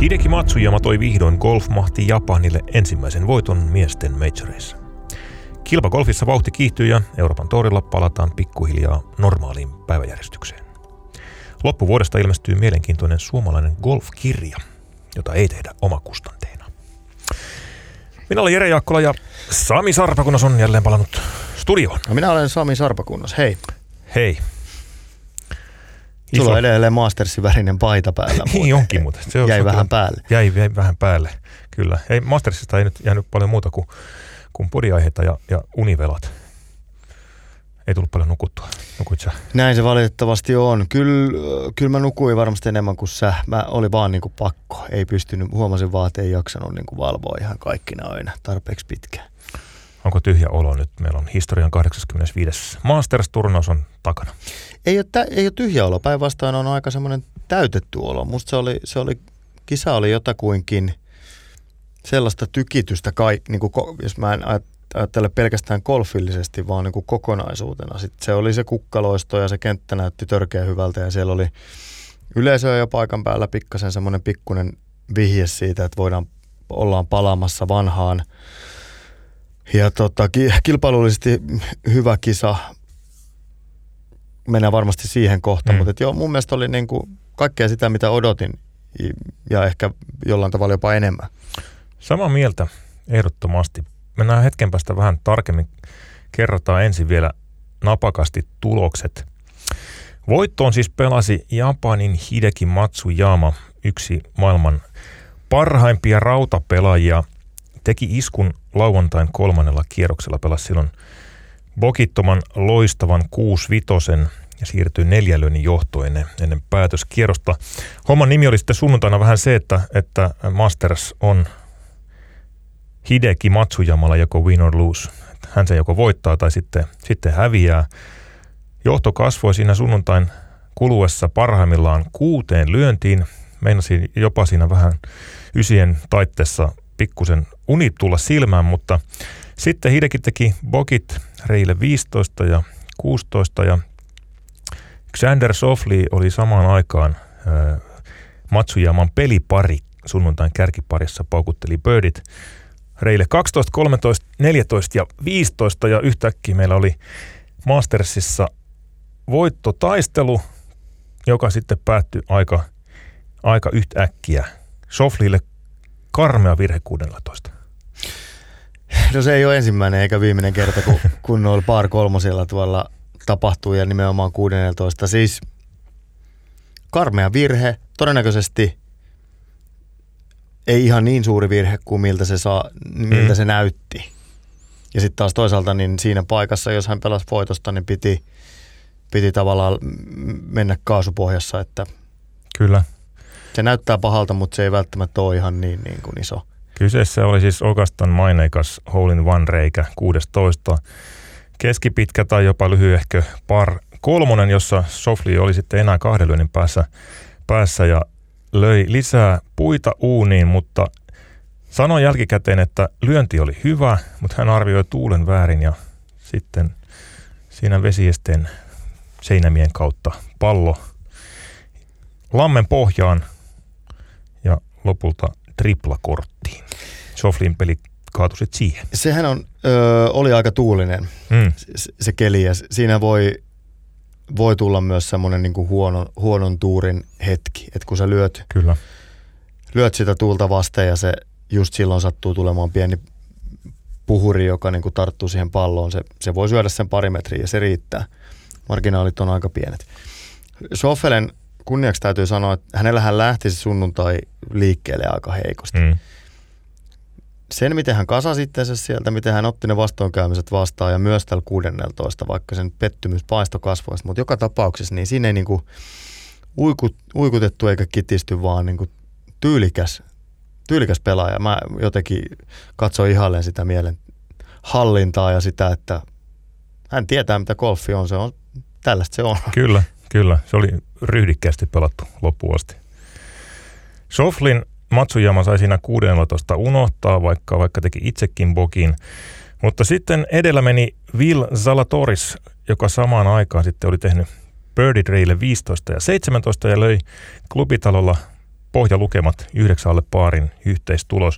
Hideki Matsuyama toi vihdoin golfmahti Japanille ensimmäisen voiton miesten majoreissa. Kilpagolfissa vauhti kiihtyy ja Euroopan torilla palataan pikkuhiljaa normaaliin päiväjärjestykseen. Loppuvuodesta ilmestyy mielenkiintoinen suomalainen golfkirja, jota ei tehdä omakustanteena. Minä olen Jere Jaakkola ja Sami Sarpakunnas on jälleen palannut studioon. No minä olen Sami Sarpakunnas, hei. Hei. Sulla on edelleen Mastersin värinen paita päällä. niin onkin, mutta se jäi vähän kyllä, päälle. Jäi, jäi vähän päälle, kyllä. Ei, Mastersista ei nyt jäänyt paljon muuta kuin, kuin podiaiheita ja, ja univelat. Ei tullut paljon nukuttua. Nukuit sä? Näin se valitettavasti on. Kyllä, kyllä mä nukuin varmasti enemmän kuin sä. Mä oli vaan niin kuin pakko. Ei pystynyt, huomasin vaan, että ei jaksanut niin kuin valvoa ihan kaikkina öinä tarpeeksi pitkään. Onko tyhjä olo nyt? Meillä on historian 85. Masters-turnaus on takana. Ei ole, tä, ei ole tyhjä olo, päinvastoin on aika semmoinen täytetty olo. Musta se oli, se oli, kisa oli jotakuinkin sellaista tykitystä, kaik, niin kuin, jos mä en ajattele pelkästään golfillisesti, vaan niin kuin kokonaisuutena. Sitten se oli se kukkaloisto ja se kenttä näytti törkeä hyvältä ja siellä oli yleisöä jo paikan päällä pikkasen semmoinen pikkuinen vihje siitä, että voidaan, ollaan palaamassa vanhaan. Ja tota, kilpailullisesti hyvä kisa, mennään varmasti siihen kohtaan, mm. mutta joo, mun mielestä oli niin kuin kaikkea sitä, mitä odotin ja ehkä jollain tavalla jopa enemmän. Samaa mieltä, ehdottomasti. Mennään hetken päästä vähän tarkemmin. Kerrotaan ensin vielä napakasti tulokset. Voittoon siis pelasi Japanin Hideki Matsuyama, yksi maailman parhaimpia rautapelaajia. Teki iskun lauantain kolmannella kierroksella, pelasi silloin bokittoman loistavan 6 ja siirtyi neljälöinnin johtoon ennen, ennen päätöskierrosta. Homman nimi oli sitten sunnuntaina vähän se, että, että Masters on Hideki Matsujamalla joko win or lose. Hän se joko voittaa tai sitten, sitten häviää. Johto kasvoi siinä sunnuntain kuluessa parhaimmillaan kuuteen lyöntiin. Meinasi jopa siinä vähän ysien taitteessa pikkusen unit tulla silmään, mutta sitten Hideki teki bokit reille 15 ja 16 ja Xander Sofli oli samaan aikaan äh, Matsujaman pelipari sunnuntain kärkiparissa paukutteli birdit reille 12, 13, 14 ja 15 ja yhtäkkiä meillä oli Mastersissa voittotaistelu, joka sitten päättyi aika, aika yhtäkkiä. Soflille karmea virhe 16. No se ei ole ensimmäinen eikä viimeinen kerta, kun, kun noilla par kolmosilla tuolla tapahtuu ja nimenomaan 16. Siis karmea virhe, todennäköisesti ei ihan niin suuri virhe kuin miltä se, saa, miltä mm. se näytti. Ja sitten taas toisaalta niin siinä paikassa, jos hän pelasi voitosta, niin piti, piti tavallaan mennä kaasupohjassa, että Kyllä. Se näyttää pahalta, mutta se ei välttämättä ole ihan niin, niin kuin iso. Kyseessä oli siis Okaston maineikas Hole in One reikä 16. Keskipitkä tai jopa lyhyehkö par kolmonen, jossa Sofli oli sitten enää kahden päässä, päässä ja löi lisää puita uuniin, mutta sanoi jälkikäteen, että lyönti oli hyvä, mutta hän arvioi tuulen väärin ja sitten siinä vesiesteen seinämien kautta pallo lammen pohjaan ja lopulta triplakorttiin. Soflin peli kaatui sitten siihen. Sehän on, ö, oli aika tuulinen mm. se, se keli ja siinä voi, voi tulla myös semmoinen niin huonon, huonon tuurin hetki, että kun sä lyöt, Kyllä. lyöt sitä tuulta vasten ja se just silloin sattuu tulemaan pieni puhuri, joka niin kuin tarttuu siihen palloon, se, se voi syödä sen pari metriä ja se riittää. Marginaalit on aika pienet. Soffelen kunniaksi täytyy sanoa, että hänellähän lähti se sunnuntai liikkeelle aika heikosti. Mm. Sen, miten hän kasasi itsensä sieltä, miten hän otti ne vastoinkäymiset vastaan ja myös tällä 16, vaikka sen pettymys paisto kasvoista, mutta joka tapauksessa niin siinä ei niinku uikut, uikutettu eikä kitisty, vaan niinku tyylikäs, tyylikäs pelaaja. Mä jotenkin katsoin ihalleen sitä mielen hallintaa ja sitä, että hän tietää, mitä golfi on. Se on tällaista se on. Kyllä, Kyllä, se oli ryhdikkäästi pelattu loppuun asti. Soflin Matsujama sai siinä 16 unohtaa, vaikka, vaikka teki itsekin bokin. Mutta sitten edellä meni Will Zalatoris, joka samaan aikaan sitten oli tehnyt Birdie Reille 15 ja 17 ja löi klubitalolla pohjalukemat yhdeksän paarin yhteistulos.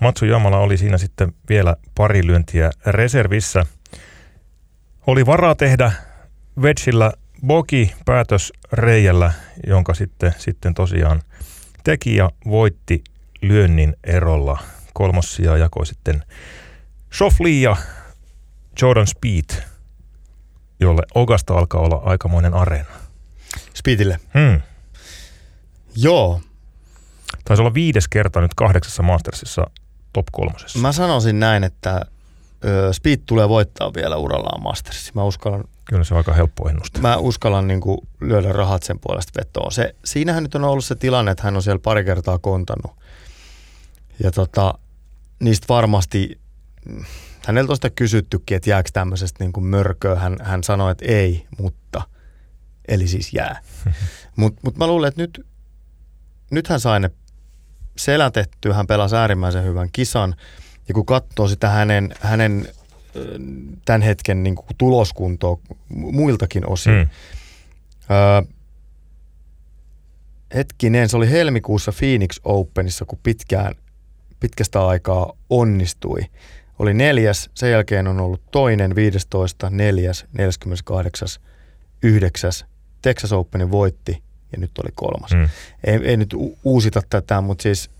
Matsu Jamala oli siinä sitten vielä pari lyöntiä reservissä. Oli varaa tehdä Vedgillä bogi päätös reijällä, jonka sitten, sitten tosiaan teki ja voitti lyönnin erolla. Kolmossia jakoi sitten Shoffley ja Jordan Speed, jolle Ogasta alkaa olla aikamoinen areena. Speedille. Hmm. Joo. Taisi olla viides kerta nyt kahdeksassa Mastersissa top kolmosessa. Mä sanoisin näin, että Speed tulee voittaa vielä urallaan Mastersissa. Mä uskallan, Kyllä se on aika helppo ennuste. mä uskallan niin kuin lyödä rahat sen puolesta vetoon. Se, siinähän nyt on ollut se tilanne, että hän on siellä pari kertaa kontannut. Ja tota, niistä varmasti, häneltä on sitä kysyttykin, että jääkö tämmöisestä niin kuin mörköä. Hän, hän sanoi, että ei, mutta, eli siis jää. Mutta mut mä luulen, että nyt, nyt hän sai ne selätettyä, hän pelasi äärimmäisen hyvän kisan. Ja kun katsoo sitä hänen, hänen tämän hetken niin kuin tuloskuntoa muiltakin osin, mm. öö, hetkinen, se oli helmikuussa Phoenix Openissa, kun pitkään, pitkästä aikaa onnistui. Oli neljäs, sen jälkeen on ollut toinen, 15, neljäs, 48, yhdeksäs. Texas Openin voitti ja nyt oli kolmas. Hmm. Ei, ei nyt uusita tätä, mutta siis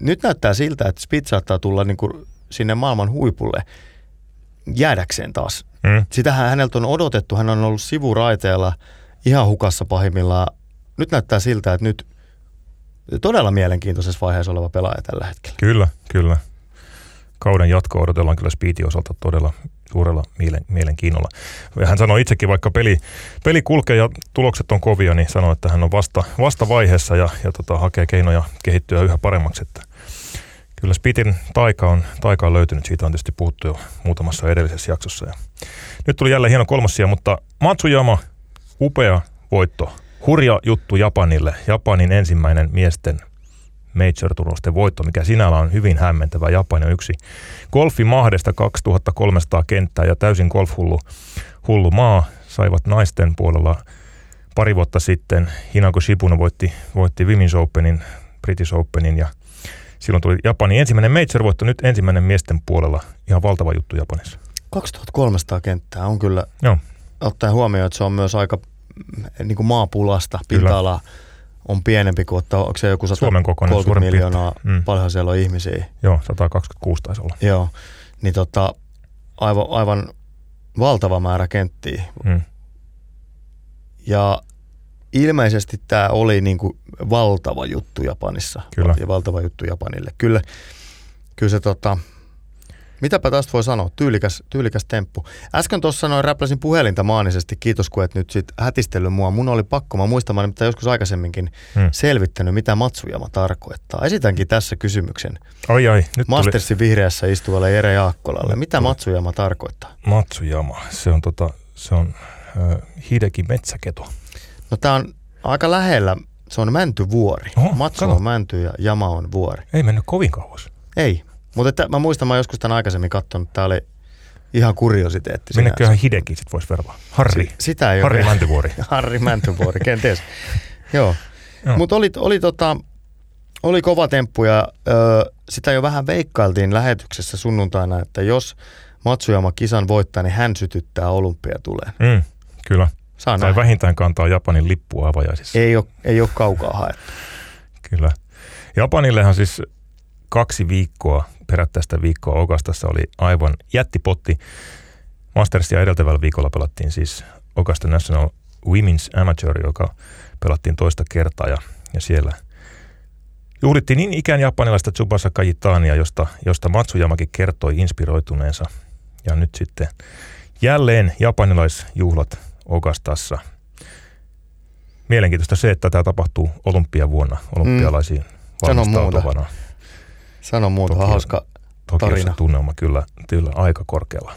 nyt näyttää siltä, että Speed saattaa tulla niin kuin sinne maailman huipulle jäädäkseen taas. Hmm. Sitähän häneltä on odotettu, hän on ollut sivuraiteella ihan hukassa pahimmillaan. Nyt näyttää siltä, että nyt todella mielenkiintoisessa vaiheessa oleva pelaaja tällä hetkellä. Kyllä, kyllä. Kauden jatko odotellaan kyllä Speedin osalta todella suurella mielen, mielenkiinnolla. Hän sanoi itsekin, vaikka peli, peli kulkee ja tulokset on kovia, niin sanoi, että hän on vasta, vasta vaiheessa ja, ja tota, hakee keinoja kehittyä yhä paremmaksi. Että kyllä Speedin taika on, taika on löytynyt, siitä on tietysti puhuttu jo muutamassa edellisessä jaksossa. Ja nyt tuli jälleen hieno kolmosia, mutta Matsuyama, upea voitto. Hurja juttu Japanille. Japanin ensimmäinen miesten Major-turnasten voitto, mikä sinällä on hyvin hämmentävä. Japani on yksi golfimahdesta 2300 kenttää ja täysin golfhullu hullu maa. Saivat naisten puolella pari vuotta sitten. Hinako Shibuno voitti, voitti Women's Openin, British Openin ja silloin tuli Japanin ensimmäinen Major-voitto, nyt ensimmäinen miesten puolella. Ihan valtava juttu Japanissa. 2300 kenttää on kyllä, Joo, ottaen huomioon, että se on myös aika mm, niin kuin maapulasta, pinta-ala on pienempi kuin, että onko se joku Suomen kokoinen 130 suurin piirtein. miljoonaa, mm. paljon siellä on ihmisiä. joo 126 taisi olla. Joo, niin tota, aivan, aivan valtava määrä kenttiä. Mm. Ja ilmeisesti tämä oli niin kuin valtava juttu Japanissa. Kyllä. Ja valtava juttu Japanille. Kyllä, kyllä se tota, mitäpä tästä voi sanoa, tyylikäs, tyylikäs temppu. Äsken tuossa sanoin, räpläsin puhelinta maanisesti, kiitos kun et nyt sit hätistellyt mua. Mun oli pakko, mä muistan, että joskus aikaisemminkin Mm. selvittänyt, mitä Matsujama tarkoittaa. Esitänkin tässä kysymyksen Ai ai, nyt tuli Mastersin vihreässä istuvalle Jere Jaakkolalle. Mitä Matsujama tarkoittaa? Matsujama. Se on, tota, se on äh, Hideki metsäketo. No tää on aika lähellä, se on Mäntyvuori. Oho, Matsu on Mänty ja Jama on vuori. Ei mennyt kovin kauas. Ei, mutta että, mä muistan, mä joskus tämän aikaisemmin katsonut, tää oli ihan kuriositeetti. Minneköhän Hideki sit voisi verrata? Harri. Si- sitä ei Harri ole. Mäntyvuori. Harri Mäntyvuori, kenties. Joo. Joo. Mutta oli, oli, tota, oli kova temppu ja ö, sitä jo vähän veikkailtiin lähetyksessä sunnuntaina, että jos Matsujama kisan voittaa, niin hän sytyttää olympiatuleen. Mm, kyllä. Saa Tai nähdä. vähintään kantaa Japanin lippua avajaisissa. Ei ole, ei ole kaukaa haettu. Kyllä. Japanillehan siis kaksi viikkoa, perättäistä viikkoa Ogastassa oli aivan jättipotti. Mastersia edeltävällä viikolla pelattiin siis Augusta National Women's Amateur, joka pelattiin toista kertaa ja, ja siellä juhlittiin niin ikään japanilaista Tsubasa Kajitania, josta, josta Matsuyamakin kertoi inspiroituneensa. Ja nyt sitten jälleen japanilaisjuhlat Ogastassa. Mielenkiintoista se, että tämä tapahtuu olympiavuonna olympialaisiin Mm. Sano muuta. valmistautuvana. Sano muuta, Toki- hauska. Tokiossa Tarina. tunnelma kyllä, kyllä aika korkealla.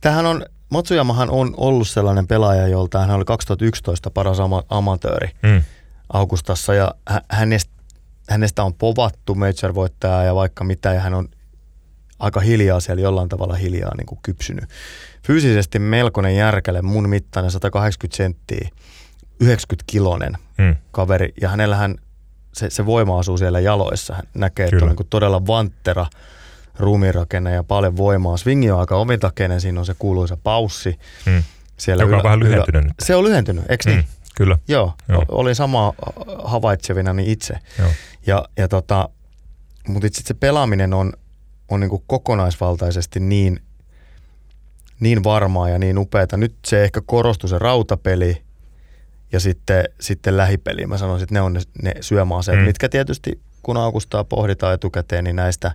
Tämähän on, Matsujamahan on ollut sellainen pelaaja, jolta hän oli 2011 paras ama- amatööri Mm. Augustassa ja hä- hänestä, hänestä on povattu major-voittajaa ja vaikka mitä ja hän on aika hiljaa siellä jollain tavalla hiljaa niin kuin kypsynyt. Fyysisesti melkoinen järkele, mun mittainen 180 senttiä, 90-kilonen Mm. kaveri ja hänellähän se, se voima asuu siellä jaloissa. Hän näkee, että Kyllä. on niin kuin todella vanttera ruumiinrakenne ja paljon voimaa. Swingi on aika omintakeinen, siinä on se kuuluisa paussi. Mm. Siellä Joka on vähän lyhentynyt nyt. Se on lyhentynyt, eikö niin? Mm. Kyllä. Joo, Joo. Olin sama havaitsevina niin itse. Joo. Ja, ja tota, mutta sitten se pelaaminen on, on niin kokonaisvaltaisesti niin, niin varmaa ja niin upeata. Nyt se ehkä korostui se rautapeli ja sitten, sitten lähipeli. Mä sanoisin, että ne on ne, ne syömäaseet, Mm. mm. mitkä tietysti kun Augustaa pohditaan etukäteen, niin näistä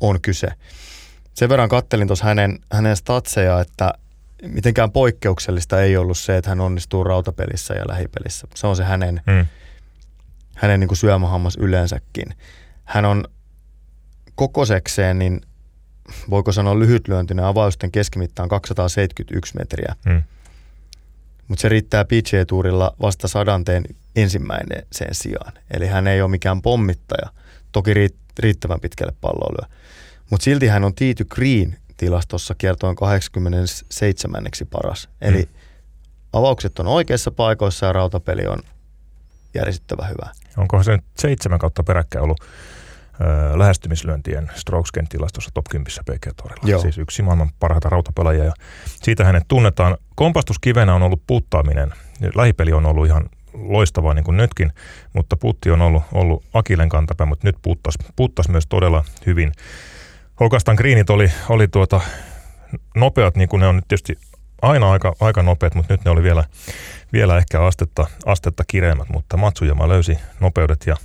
on kyse. Sen verran kattelin tuossa hänen, hänen statseja, että mitenkään poikkeuksellista ei ollut se, että hän onnistuu rautapelissä ja lähipelissä. Se on se hänen, Mm. hänen niin kuin syömähammas yleensäkin. Hän on kokosekseen, niin voiko sanoa lyhytlyöntinen avausten keskimitta on 271 metriä, Mm. mutta se riittää PGA-tuurilla vasta sadanteen ensimmäinen sen sijaan. Eli hän ei ole mikään pommittaja, toki riitt- riittävän pitkälle palloiluja. Mutta silti hän on T to Green tilastossa kiertoon 87. paras. Eli Mm. avaukset on oikeissa paikoissa ja rautapeli on järisyttävän hyvä. Onkohan se nyt seitsemän kautta peräkkäin ollut ö, lähestymislyöntien strokesgen tilastossa top 10 PG-torilla. Joo. Siis yksi maailman parhaita rautapelaajia ja siitä hänet tunnetaan. Kompastuskivenä on ollut puttaaminen. Lähipeli on ollut ihan loistavaa niin kuin nytkin, mutta putti on ollut, ollut Akilen kantapää, mutta nyt puttas, puttas myös todella hyvin. Oikeastaan greenit oli, oli tuota nopeat, niin kuin ne on nyt tietysti aina aika, aika nopeat, mutta nyt ne oli vielä, vielä ehkä astetta, astetta kireemmät, mutta Matsujama löysi nopeudet ja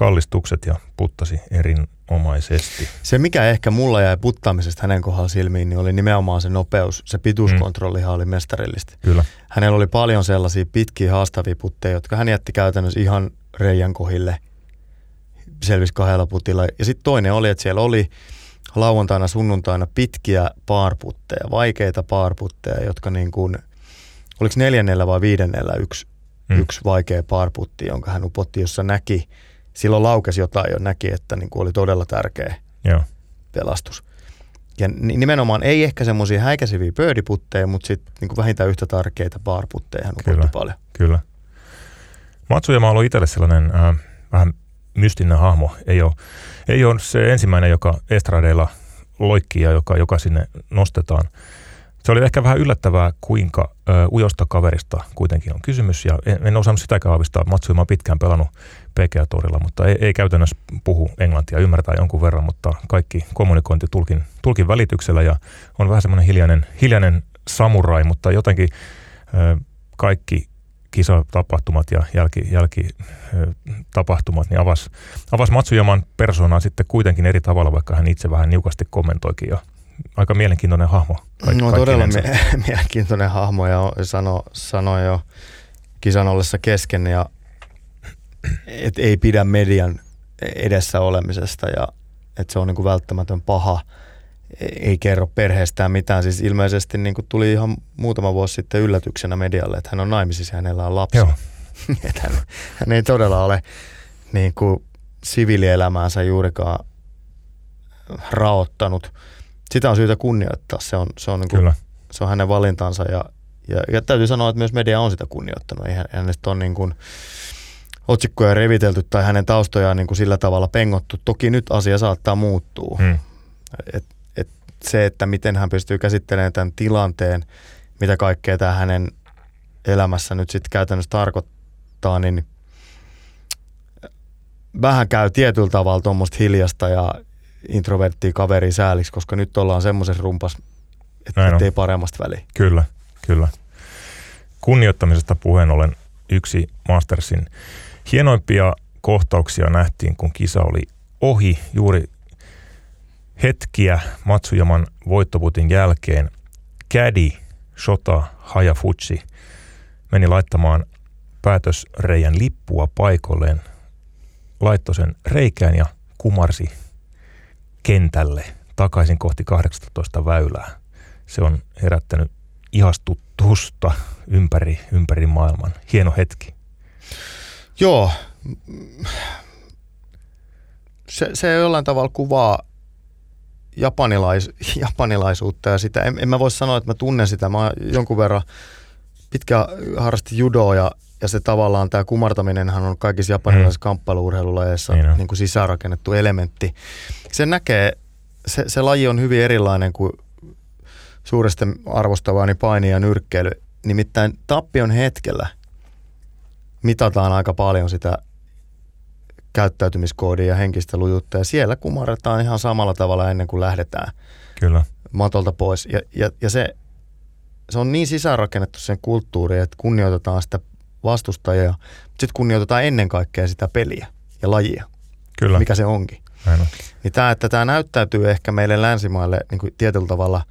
kallistukset ja puttasi erinomaisesti. Se, mikä ehkä mulla jäi puttaamisesta hänen kohdalla silmiin, niin oli nimenomaan se nopeus. Se pituuskontrollihan oli mestarillista. Kyllä. Hänellä oli paljon sellaisia pitkiä haastavia putteja, jotka hän jätti käytännössä ihan reijän kohille. Selvisi kahdella putilla. Ja sitten toinen oli, että siellä oli lauantaina, sunnuntaina pitkiä paarputteja, vaikeita paarputteja, jotka niin kuin, oliko neljännellä vai viidennellä yksi, Mm. mm. yksi vaikea paarputti, jonka hän upotti, jossa näki, silloin laukesi jotain jo näki, että niin kuin oli todella tärkeä Joo. pelastus. Ja ni- nimenomaan ei ehkä semmoisia häikäiseviä pöydiputteja, mutta sitten niin vähintään yhtä tärkeitä baarputteja hän Kyllä. paljon. Kyllä. Matsujama on ollut itselle sellainen äh, vähän mystinen hahmo. Ei ole, ei ole se ensimmäinen, joka estradeilla loikkii ja joka, joka sinne nostetaan. Se oli ehkä vähän yllättävää, kuinka ö, ujosta kaverista kuitenkin on kysymys. Ja en, en osannut sitäkään aavistaa. Matsujama on pitkään pelannut PGA-torilla, mutta ei, ei käytännössä puhu englantia, ymmärtää jonkun verran, mutta kaikki kommunikointi tulkin, tulkin välityksellä ja on vähän semmoinen hiljainen, hiljainen samurai, mutta jotenkin ö, kaikki kisatapahtumat ja jälki, jälki ö, tapahtumat niin avasi avas Matsujaman persoonaa sitten kuitenkin eri tavalla, vaikka hän itse vähän niukasti kommentoikin ja aika mielenkiintoinen hahmo. Kaik- no todella mie- mielenkiintoinen hahmo ja sano, sanoi jo kisan ollessa kesken, ja, et ei pidä median edessä olemisesta ja että se on niinku välttämätön paha. E- Ei kerro perheestään mitään. Siis ilmeisesti niinku tuli ihan muutama vuosi sitten yllätyksenä medialle, että hän on naimisissa ja hänellä on lapsi. Joo, hän, hän ei todella ole niin kuin siviilielämäänsä juurikaan raottanut. Sitä on syytä kunnioittaa. Se on, se on, niin kuin, kyllä. se on hänen valintansa ja, ja, ja täytyy sanoa, että myös media on sitä kunnioittanut. Ei hän- hänestä on niin kuin otsikkoja revitelty tai hänen taustojaan niin kuin sillä tavalla pengottu. Toki nyt asia saattaa muuttua. Mm. Et, et se, että miten hän pystyy käsittelemään tämän tilanteen, mitä kaikkea tämä hänen elämässä nyt sitten käytännössä tarkoittaa, niin vähän käy tietyllä tavalla tuommoista hiljasta ja introverttia kaveri sääliksi, koska nyt ollaan semmoisessa rumpas, että Näin ei paremmasta väliä. Kyllä, kyllä. Kunnioittamisesta puheen ollen yksi Mastersin hienoimpia kohtauksia nähtiin, kun kisa oli ohi juuri hetkiä Matsujaman voittoputin jälkeen. Kädi Shota Hayafuchi meni laittamaan päätösreijän lippua paikoilleen, laittoi sen reikään ja kumarsi kentälle takaisin kohti 18 väylää. Se on herättänyt ihastutusta ympäri, ympäri maailman. Hieno hetki. Joo, se, se jollain tavalla kuvaa japanilais, japanilaisuutta ja sitä, en, en mä voi sanoa, että mä tunnen sitä. Mä jonkun verran pitkä harrasti judoa ja ja se tavallaan tämä kumartaminenhan on kaikissa japanilaisissa mm. kamppailuurheilulajeissa Niin niin kuin sisäänrakennettu elementti. Se näkee, se, se laji on hyvin erilainen kuin suuresti arvostavaani paini ja nyrkkeily. Nimittäin tappion hetkellä mitataan aika paljon sitä käyttäytymiskoodia ja henkistä lujuutta ja siellä kumarretaan ihan samalla tavalla ennen kuin lähdetään Kyllä. matolta pois. Ja, ja, ja se, se on niin sisäänrakennettu sen kulttuuri, että kunnioitetaan sitä vastustajaa, mutta sitten kunnioitetaan ennen kaikkea sitä peliä ja lajia, Kyllä. mikä se onkin. On. Niin tämä, että tämä näyttäytyy ehkä meille länsimaille niin kuin tietyllä tavalla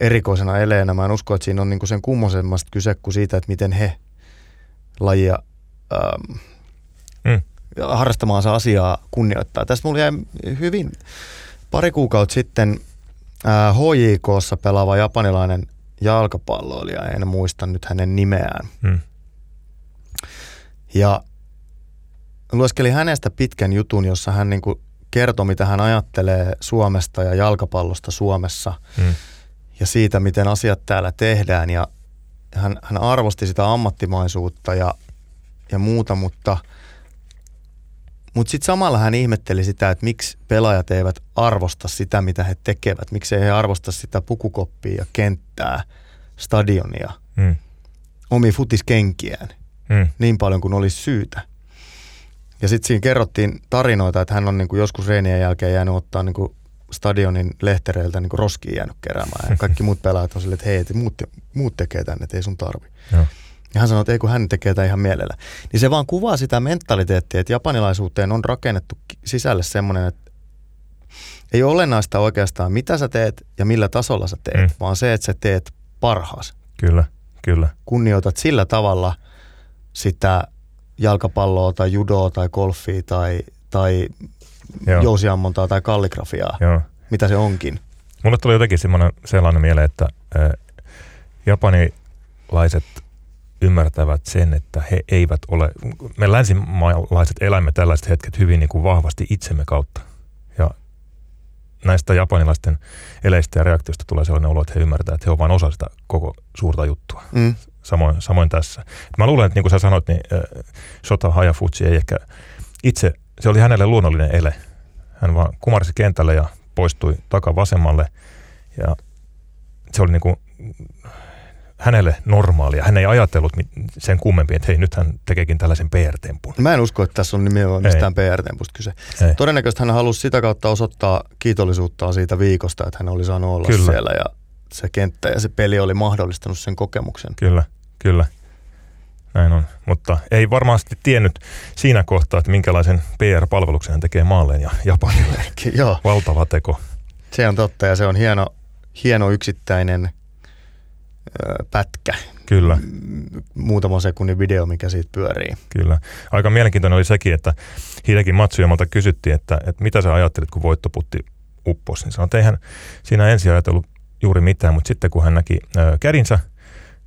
erikoisena eleenä. Mä en usko, että siinä on niin kuin sen kummosemmasta kyse kuin siitä, että miten he lajia ähm, Mm. harrastamaansa asiaa kunnioittaa. Tästä mulla jäi hyvin pari kuukautta sitten äh, HJKssa pelaava japanilainen jalkapalloilija, en muista nyt hänen nimeään. Mm. Ja lueskelin hänestä pitkän jutun, jossa hän niin kuin kertoi, mitä hän ajattelee Suomesta ja jalkapallosta Suomessa Mm. ja siitä, miten asiat täällä tehdään. Ja hän, hän arvosti sitä ammattimaisuutta ja, ja muuta, mutta, mutta sitten samalla hän ihmetteli sitä, että miksi pelaajat eivät arvosta sitä, mitä he tekevät. Miksi he arvosta sitä pukukoppia ja kenttää, stadionia, Mm. omi futiskenkiään Mm. niin paljon kuin olisi syytä. Ja sitten siinä kerrottiin tarinoita, että hän on niinku joskus reenien jälkeen jäänyt ottaa niinku stadionin lehtereiltä niinku roskia jäänyt keräämään. Ja kaikki muut pelaajat on silleen, että hei, et muut, muut tekee tänne, että ei sun tarvi. Joo. Ja hän sanoi, että ei kun hän tekee tämän ihan mielellä. Niin se vaan kuvaa sitä mentaliteettia, että japanilaisuuteen on rakennettu sisälle semmoinen, että ei ole olennaista oikeastaan mitä sä teet ja millä tasolla sä teet, mm. vaan se, että sä teet parhaas Kyllä. Kyllä. kunnioitat sillä tavalla sitä jalkapalloa tai judoa tai golfia tai, tai Joo. jousiammontaa tai kalligrafiaa, Joo. mitä se onkin. Mulle tuli jotenkin semmoinen sellainen mieleen, että ää, japanilaiset ymmärtävät sen, että he eivät ole, me länsimaalaiset elämme tällaiset hetket hyvin niin kuin vahvasti itsemme kautta. Ja näistä japanilaisten eleistä ja reaktioista tulee sellainen olo, että he ymmärtävät, että he ovat vain osa sitä koko suurta juttua. Mm. Samoin, samoin tässä. Mä luulen, että niin kuin sä sanoit, niin äh, Shota Hayafuchi ei ehkä itse, se oli hänelle luonnollinen ele. Hän vaan kumarsi kentälle ja poistui takavasemmalle ja se oli niin kuin hänelle normaalia. Hän ei ajatellut sen kummempi, että hei, nyt hän tekeekin tällaisen PR-tempun. Mä en usko, että tässä on nimenomaan Ei. mistään PR-tempusta kyse. Ei. Todennäköisesti hän halusi sitä kautta osoittaa kiitollisuuttaan siitä viikosta, että hän oli saanut olla Kyllä. siellä ja se kenttä ja se peli oli mahdollistanut sen kokemuksen. Kyllä, kyllä. Näin on. Mutta ei varmasti tiennyt siinä kohtaa, että minkälaisen PR-palveluksen hän tekee maalleen ja Japanille. Joo, Valtava teko. se on totta ja se on hieno, hieno yksittäinen ö, pätkä, Kyllä, M- muutaman sekunnin video, mikä siitä pyörii. kyllä. Aika mielenkiintoinen oli sekin, että Hideki Matsuyamalta kysyttiin, että, että mitä sä ajattelit, kun voittoputti upposi. Niin sanoi, että eihän siinä ensin ajatellut juuri mitään, mutta sitten kun hän näki ö, kädinsä,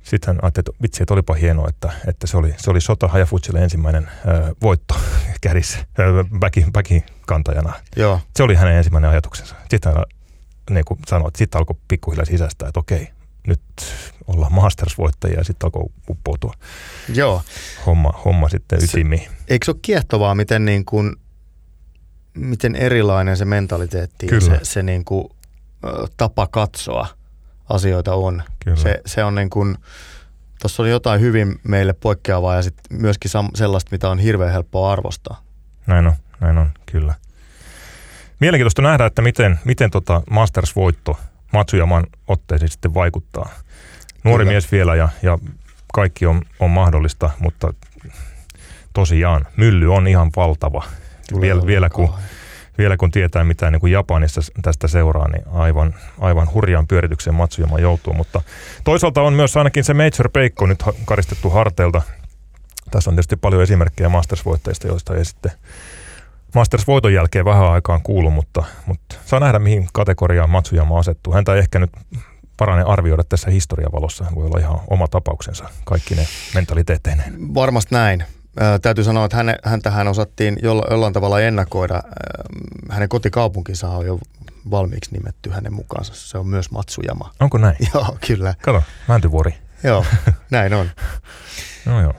sitten hän ajatteli, että vitsi, että olipa hienoa, että, että se oli, se oli Sota Hayafuchille ensimmäinen ö, voitto kädissä, ö, backi, backi kantajana. Joo, Se oli hänen ensimmäinen ajatuksensa. Sitten hän niin kuin sanoi, että sitten alkoi pikkuhiljaa sisäistää, että okei, nyt ollaan Masters-voittajia ja sitten alkoi uppoutua joo. homma, homma sitten Se- ytimiin. Eikö se ole kiehtovaa, miten, niin kuin, miten erilainen se mentaliteetti ja Kyllä. se, se niin kuin, tapa katsoa asioita on. Kyllä. Se, se on niin kuin, tuossa oli jotain hyvin meille poikkeavaa ja sitten myöskin sam- sellaista, mitä on hirveän helppoa arvostaa. Näin on, näin on, kyllä. Mielenkiintoista nähdä, että miten, miten tota Masters-voitto Matsujaman otteisiin sitten vaikuttaa. Nuori Kyllä. mies vielä ja, ja kaikki on, on mahdollista, mutta tosiaan mylly on ihan valtava. Vielä, vielä, kun, vielä kun tietää, mitä niin kuin Japanissa tästä seuraa, niin aivan, aivan hurjaan pyöritykseen Matsujama joutuu. Mutta toisaalta on myös ainakin se Major Peikko nyt karistettu harteilta. Tässä on tietysti paljon esimerkkejä Masters-voittajista, joista ei sitten Masters-voiton jälkeen vähän aikaan kuulu, mutta, mutta saa nähdä, mihin kategoriaan Matsujama asettuu. Häntä ei ehkä nyt parane arvioida tässä historian valossa. Hän voi olla ihan oma tapauksensa, kaikki ne mentaliteetteineen. Varmasti näin. Täytyy sanoa, että häne, häntähän osattiin jolla, jollain tavalla ennakoida. Ö, hänen kotikaupunkinsa on jo valmiiksi nimetty hänen mukaansa. Se on myös Matsujama. Onko näin? Joo, kyllä. Kato, Mäntyvuori. Joo, näin on. No joo.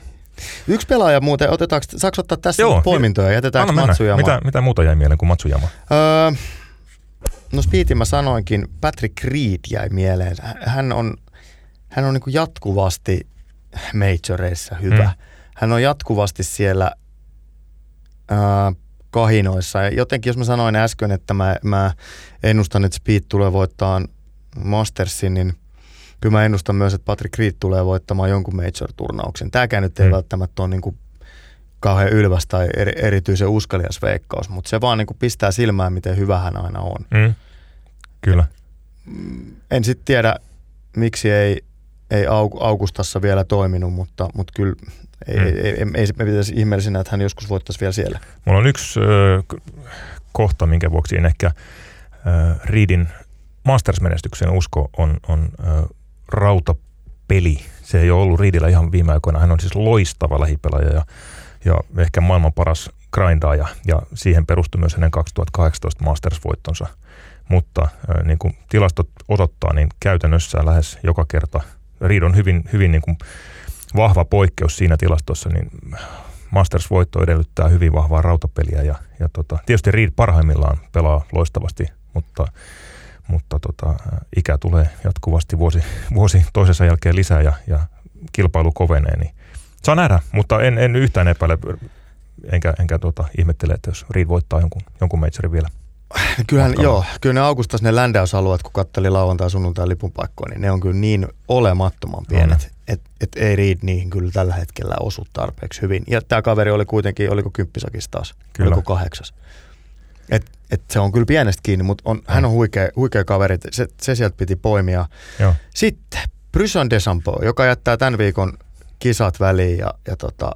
Yksi pelaaja muuten, otetaanko, saako ottaa tässä Joo, poimintoja? Jätetäänkö. Matsujama? Mitä, mitä muuta jäi mieleen kuin Matsujama? Öö, no Speedin mä sanoinkin, Patrick Reed jäi mieleen. Hän on, hän on niin jatkuvasti majoreissa hyvä. Mm. Hän on jatkuvasti siellä öö, kahinoissa. Ja jotenkin jos mä sanoin äsken, että mä, mä ennustan, että Speed tulee voittaa Mastersin, niin kyllä mä ennustan myös, että Patrick Reed tulee voittamaan jonkun major-turnauksen. Tämäkään nyt ei Mm. välttämättä ole niin kuin kauhean ylväs tai eri, erityisen uskalias veikkaus, mutta se vaan niin kuin pistää silmään, miten hyvä hän aina on. Mm. Kyllä. En sitten tiedä, miksi ei, ei Au- Augustassa vielä toiminut, mutta, mutta kyllä ei, Mm. ei, ei, ei, ei me pitäisi ihmeellisenä, että hän joskus voittaisi vielä siellä. Mulla on yksi ö, kohta, minkä vuoksi en ehkä ö, Reedin Masters-menestyksen usko on, on ö, rautapeli. Se ei ole ollut Reedillä ihan viime aikoina. Hän on siis loistava lähipelaaja ja, ja ehkä maailman paras grindaaja ja siihen perustui myös hänen 2018 Masters-voittonsa. Mutta ö, niin kuin tilastot odottaa, niin käytännössä lähes joka kerta Reed on hyvin, hyvin niin kuin vahva poikkeus siinä tilastossa, niin Masters-voitto edellyttää hyvin vahvaa rautapeliä ja, ja tota, tietysti Reed parhaimmillaan pelaa loistavasti, mutta, mutta tota, ikä tulee jatkuvasti vuosi, vuosi toisensa jälkeen lisää ja, ja kilpailu kovenee, niin saa nähdä, mutta en, en yhtään epäile, enkä, enkä tota, ihmettele, että jos Reed voittaa jonkun, jonkun majorin vielä. Kyllähän, joo, kyllä ne Augustas ne ländäysalueet, kun katteli lauantai sunnuntai lipunpaikkoja, niin ne on kyllä niin olemattoman pienet, että et ei Reed niihin kyllä tällä hetkellä osu tarpeeksi hyvin. Ja tämä kaveri oli kuitenkin, oliko kymppisakissa taas? Kyllä. Oliko kahdeksas? Et, et se on kyllä pienestä kiinni, mutta on, hän on huikea, huikea kaveri, se, se sieltä piti poimia. Joo. Sitten Bryson Desampo, joka jättää tämän viikon kisat väliin ja, ja tota,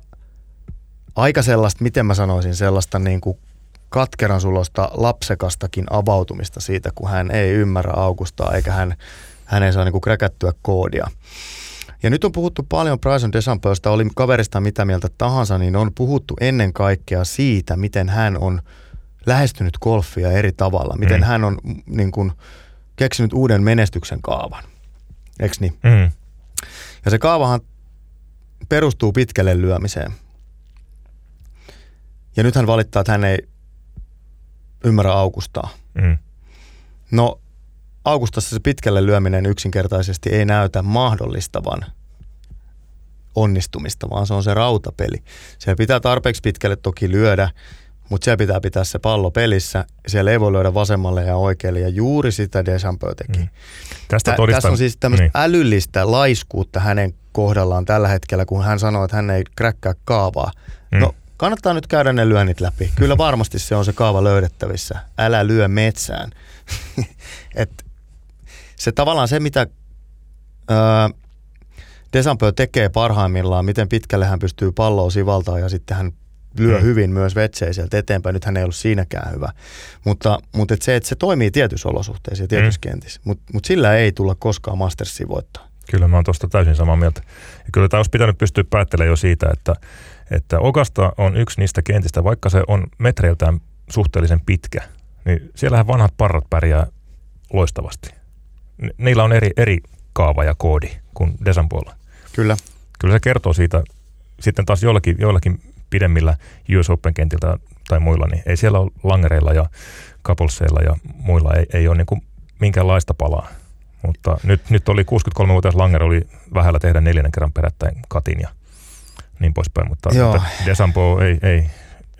aika sellaista, miten mä sanoisin, sellaista niin kuin katkeran sulosta lapsekastakin avautumista siitä, kun hän ei ymmärrä Augustaa eikä hän, hän ei saa niin kuin kräkättyä koodia. Ja nyt on puhuttu paljon Bryson DeChambeausta, oli kaverista mitä mieltä tahansa, niin on puhuttu ennen kaikkea siitä, miten hän on lähestynyt golfia eri tavalla, miten Mm. hän on mm, niin kuin, keksinyt uuden menestyksen kaavan. Eikö niin? Mm. Ja se kaavahan perustuu pitkälle lyömiseen. Ja nyt hän valittaa, että hän ei ymmärrä Augustaa. Mm. No, Augustassa se pitkälle lyöminen yksinkertaisesti ei näytä mahdollistavan onnistumista, vaan se on se rautapeli. Siellä pitää tarpeeksi pitkälle toki lyödä, mutta siellä pitää pitää se pallo pelissä. Siellä ei voi lyödä vasemmalle ja oikealle, ja juuri sitä Deschamps teki. Mm. Tästä Tä, todistan. tässä on siis tämmöistä niin. älyllistä laiskuutta hänen kohdallaan tällä hetkellä, kun hän sanoo, että hän ei kräkkää kaavaa. Mm. No kannattaa nyt käydä ne lyönnit läpi. Kyllä varmasti se on se kaava löydettävissä. Älä lyö metsään. Et se tavallaan se, mitä öö, Desampö tekee parhaimmillaan, miten pitkälle hän pystyy palloa sivaltaa ja sitten hän lyö Mm. hyvin myös vetseiseltä eteenpäin. Nyt hän ei ollut siinäkään hyvä. Mutta, mutta et se, että se toimii tietyissä olosuhteissa ja tietyissä Mm. kentissä. Mutta mut sillä ei tulla koskaan Mastersia voittaa. Kyllä mä oon tuosta täysin samaa mieltä. Ja kyllä tämä olisi pitänyt pystyä päättelemään jo siitä, että, että Ogasta on yksi niistä kentistä, vaikka se on metreiltään suhteellisen pitkä, niin siellähän vanhat parrat pärjää loistavasti. Ni- Niillä on eri, eri kaava ja koodi kuin Desampoilla. Kyllä. Kyllä se kertoo siitä, sitten taas joillakin, joillakin pidemmillä US Open-kentiltä tai muilla, niin ei siellä ole langereilla ja kapolseilla ja muilla ei, ei ole niin kuin minkäänlaista palaa. Mutta nyt, nyt oli 63-vuotias Langer oli vähällä tehdä neljännen kerran perättäin katin ja niin poispäin, mutta, mutta Desampo ei, ei,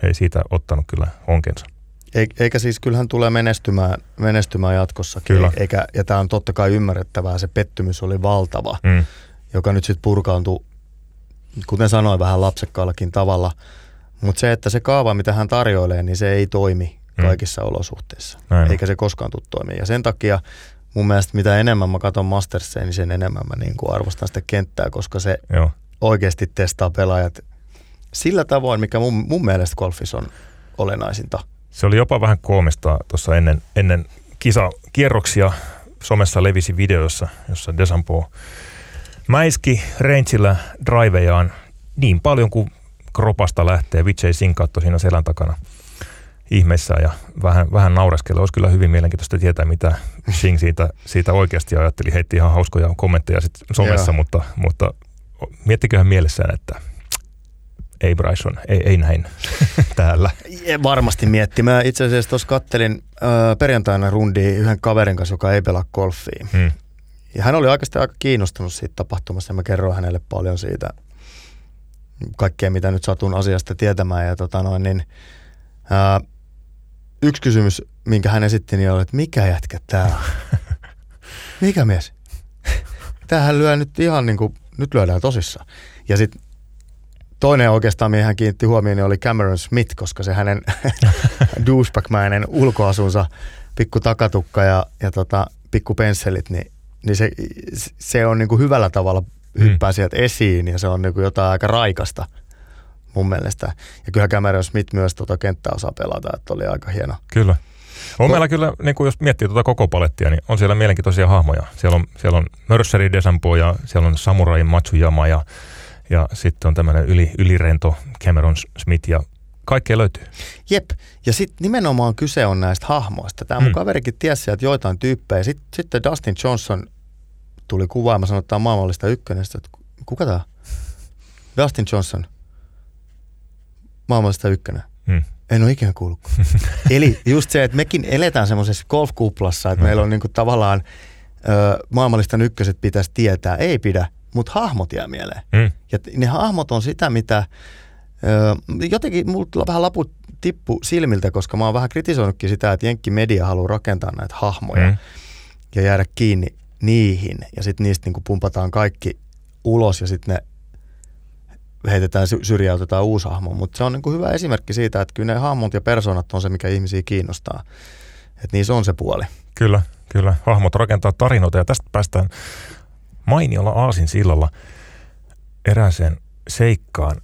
ei siitä ottanut kyllä onkensa. Ei- Eikä siis kyllähän tulee menestymään, menestymään jatkossakin. Kyllä. Eikä, ja tämä on totta kai ymmärrettävää, se pettymys oli valtava, Mm. joka nyt sitten purkaantui, kuten sanoin, vähän lapsekkaallakin tavalla. Mutta se, että se kaava, mitä hän tarjoilee, niin se ei toimi Mm. kaikissa olosuhteissa. Näin. Eikä se koskaan tule toimia. Ja sen takia mun mielestä mitä enemmän mä katson Mastersia, niin sen enemmän mä niin kuin arvostan sitä kenttää, koska se Joo. oikeasti testaa pelaajat sillä tavoin, mikä mun, mun mielestä golfissa on olennaisinta. Se oli jopa vähän koomista tuossa ennen, ennen kisakierroksia. Somessa levisi video, jossa, Desampo mäiski rangeillä drivejaan niin paljon kuin kropasta lähtee. Singh katsoi siinä selän takana ihmeissään ja vähän, vähän naureskeli. Olisi kyllä hyvin mielenkiintoista tietää, mitä Singh siitä, siitä oikeasti ajatteli. Heitti ihan hauskoja kommentteja sit somessa, Joo. mutta, mutta miettiköhän mielessään, että ei Bryson, ei, ei näin täällä. Varmasti miettimään. Itse asiassa tuossa kattelin äh, perjantaina rundi yhden kaverin kanssa, joka ei pelaa golfia. Hmm. Ja hän oli oikeastaan aika kiinnostunut siitä tapahtumasta ja mä kerroin hänelle paljon siitä kaikkea, mitä nyt satun asiasta tietämään. Ja tota noin, niin, ää, yksi kysymys, minkä hän esitti, niin oli, että mikä jätkä tää on? Mikä mies? Tämähän lyö nyt ihan niin kuin, nyt lyödään tosissaan. Ja sitten toinen oikeastaan, mihin hän kiinnitti huomioon, niin oli Cameron Smith, koska se hänen douchebagmäinen ulkoasunsa, pikku takatukka ja, ja tota, pikku pensselit, niin, niin se, se on niin kuin hyvällä tavalla hyppää mm. sieltä esiin ja se on niin kuin jotain aika raikasta mun mielestä. Ja kyllä Cameron Smith myös tuota kenttää osaa pelata, että oli aika hieno. Kyllä. On meillä kyllä, niin kuin jos miettii tuota koko palettia, niin on siellä mielenkiintoisia hahmoja. Siellä on, siellä on Merceri Desampo ja siellä on Samurai Matsuyama ja, ja sitten on tämmöinen yli, ylirento Cameron Smith ja kaikkea löytyy. Jep, ja sitten nimenomaan kyse on näistä hahmoista. Tämä mun hmm. kaverikin tiesi että joitain tyyppejä. Sitten, sitten Dustin Johnson tuli kuvaan, mä sanoin, että tämä on maailmallista ykkönen. Sitten, että kuka tämä? Dustin Johnson. Maailmallista ykkönen. Hmm. En ole ikinä kuullut. Eli just se, että mekin eletään semmoisessa golfkuplassa, että meillä on niinku tavallaan ö, maailmallista ykköset pitäisi tietää. Ei pidä, mutta hahmot jää mieleen. Hmm. Ja ne hahmot on sitä, mitä ö, jotenkin mulla vähän laput tippu silmiltä, koska mä oon vähän kritisoinutkin sitä, että Jenkki Media haluaa rakentaa näitä hahmoja hmm. ja jäädä kiinni niihin. Ja sitten niistä niinku pumpataan kaikki ulos ja sitten ne heitetään syrjäytetään uusi hahmo. Mutta se on niinku hyvä esimerkki siitä, että kyllä ne hahmot ja persoonat on se, mikä ihmisiä kiinnostaa. Että niissä on se puoli. Kyllä, kyllä. Hahmot rakentaa tarinoita ja tästä päästään mainiolla Aasin sillalla erääseen seikkaan.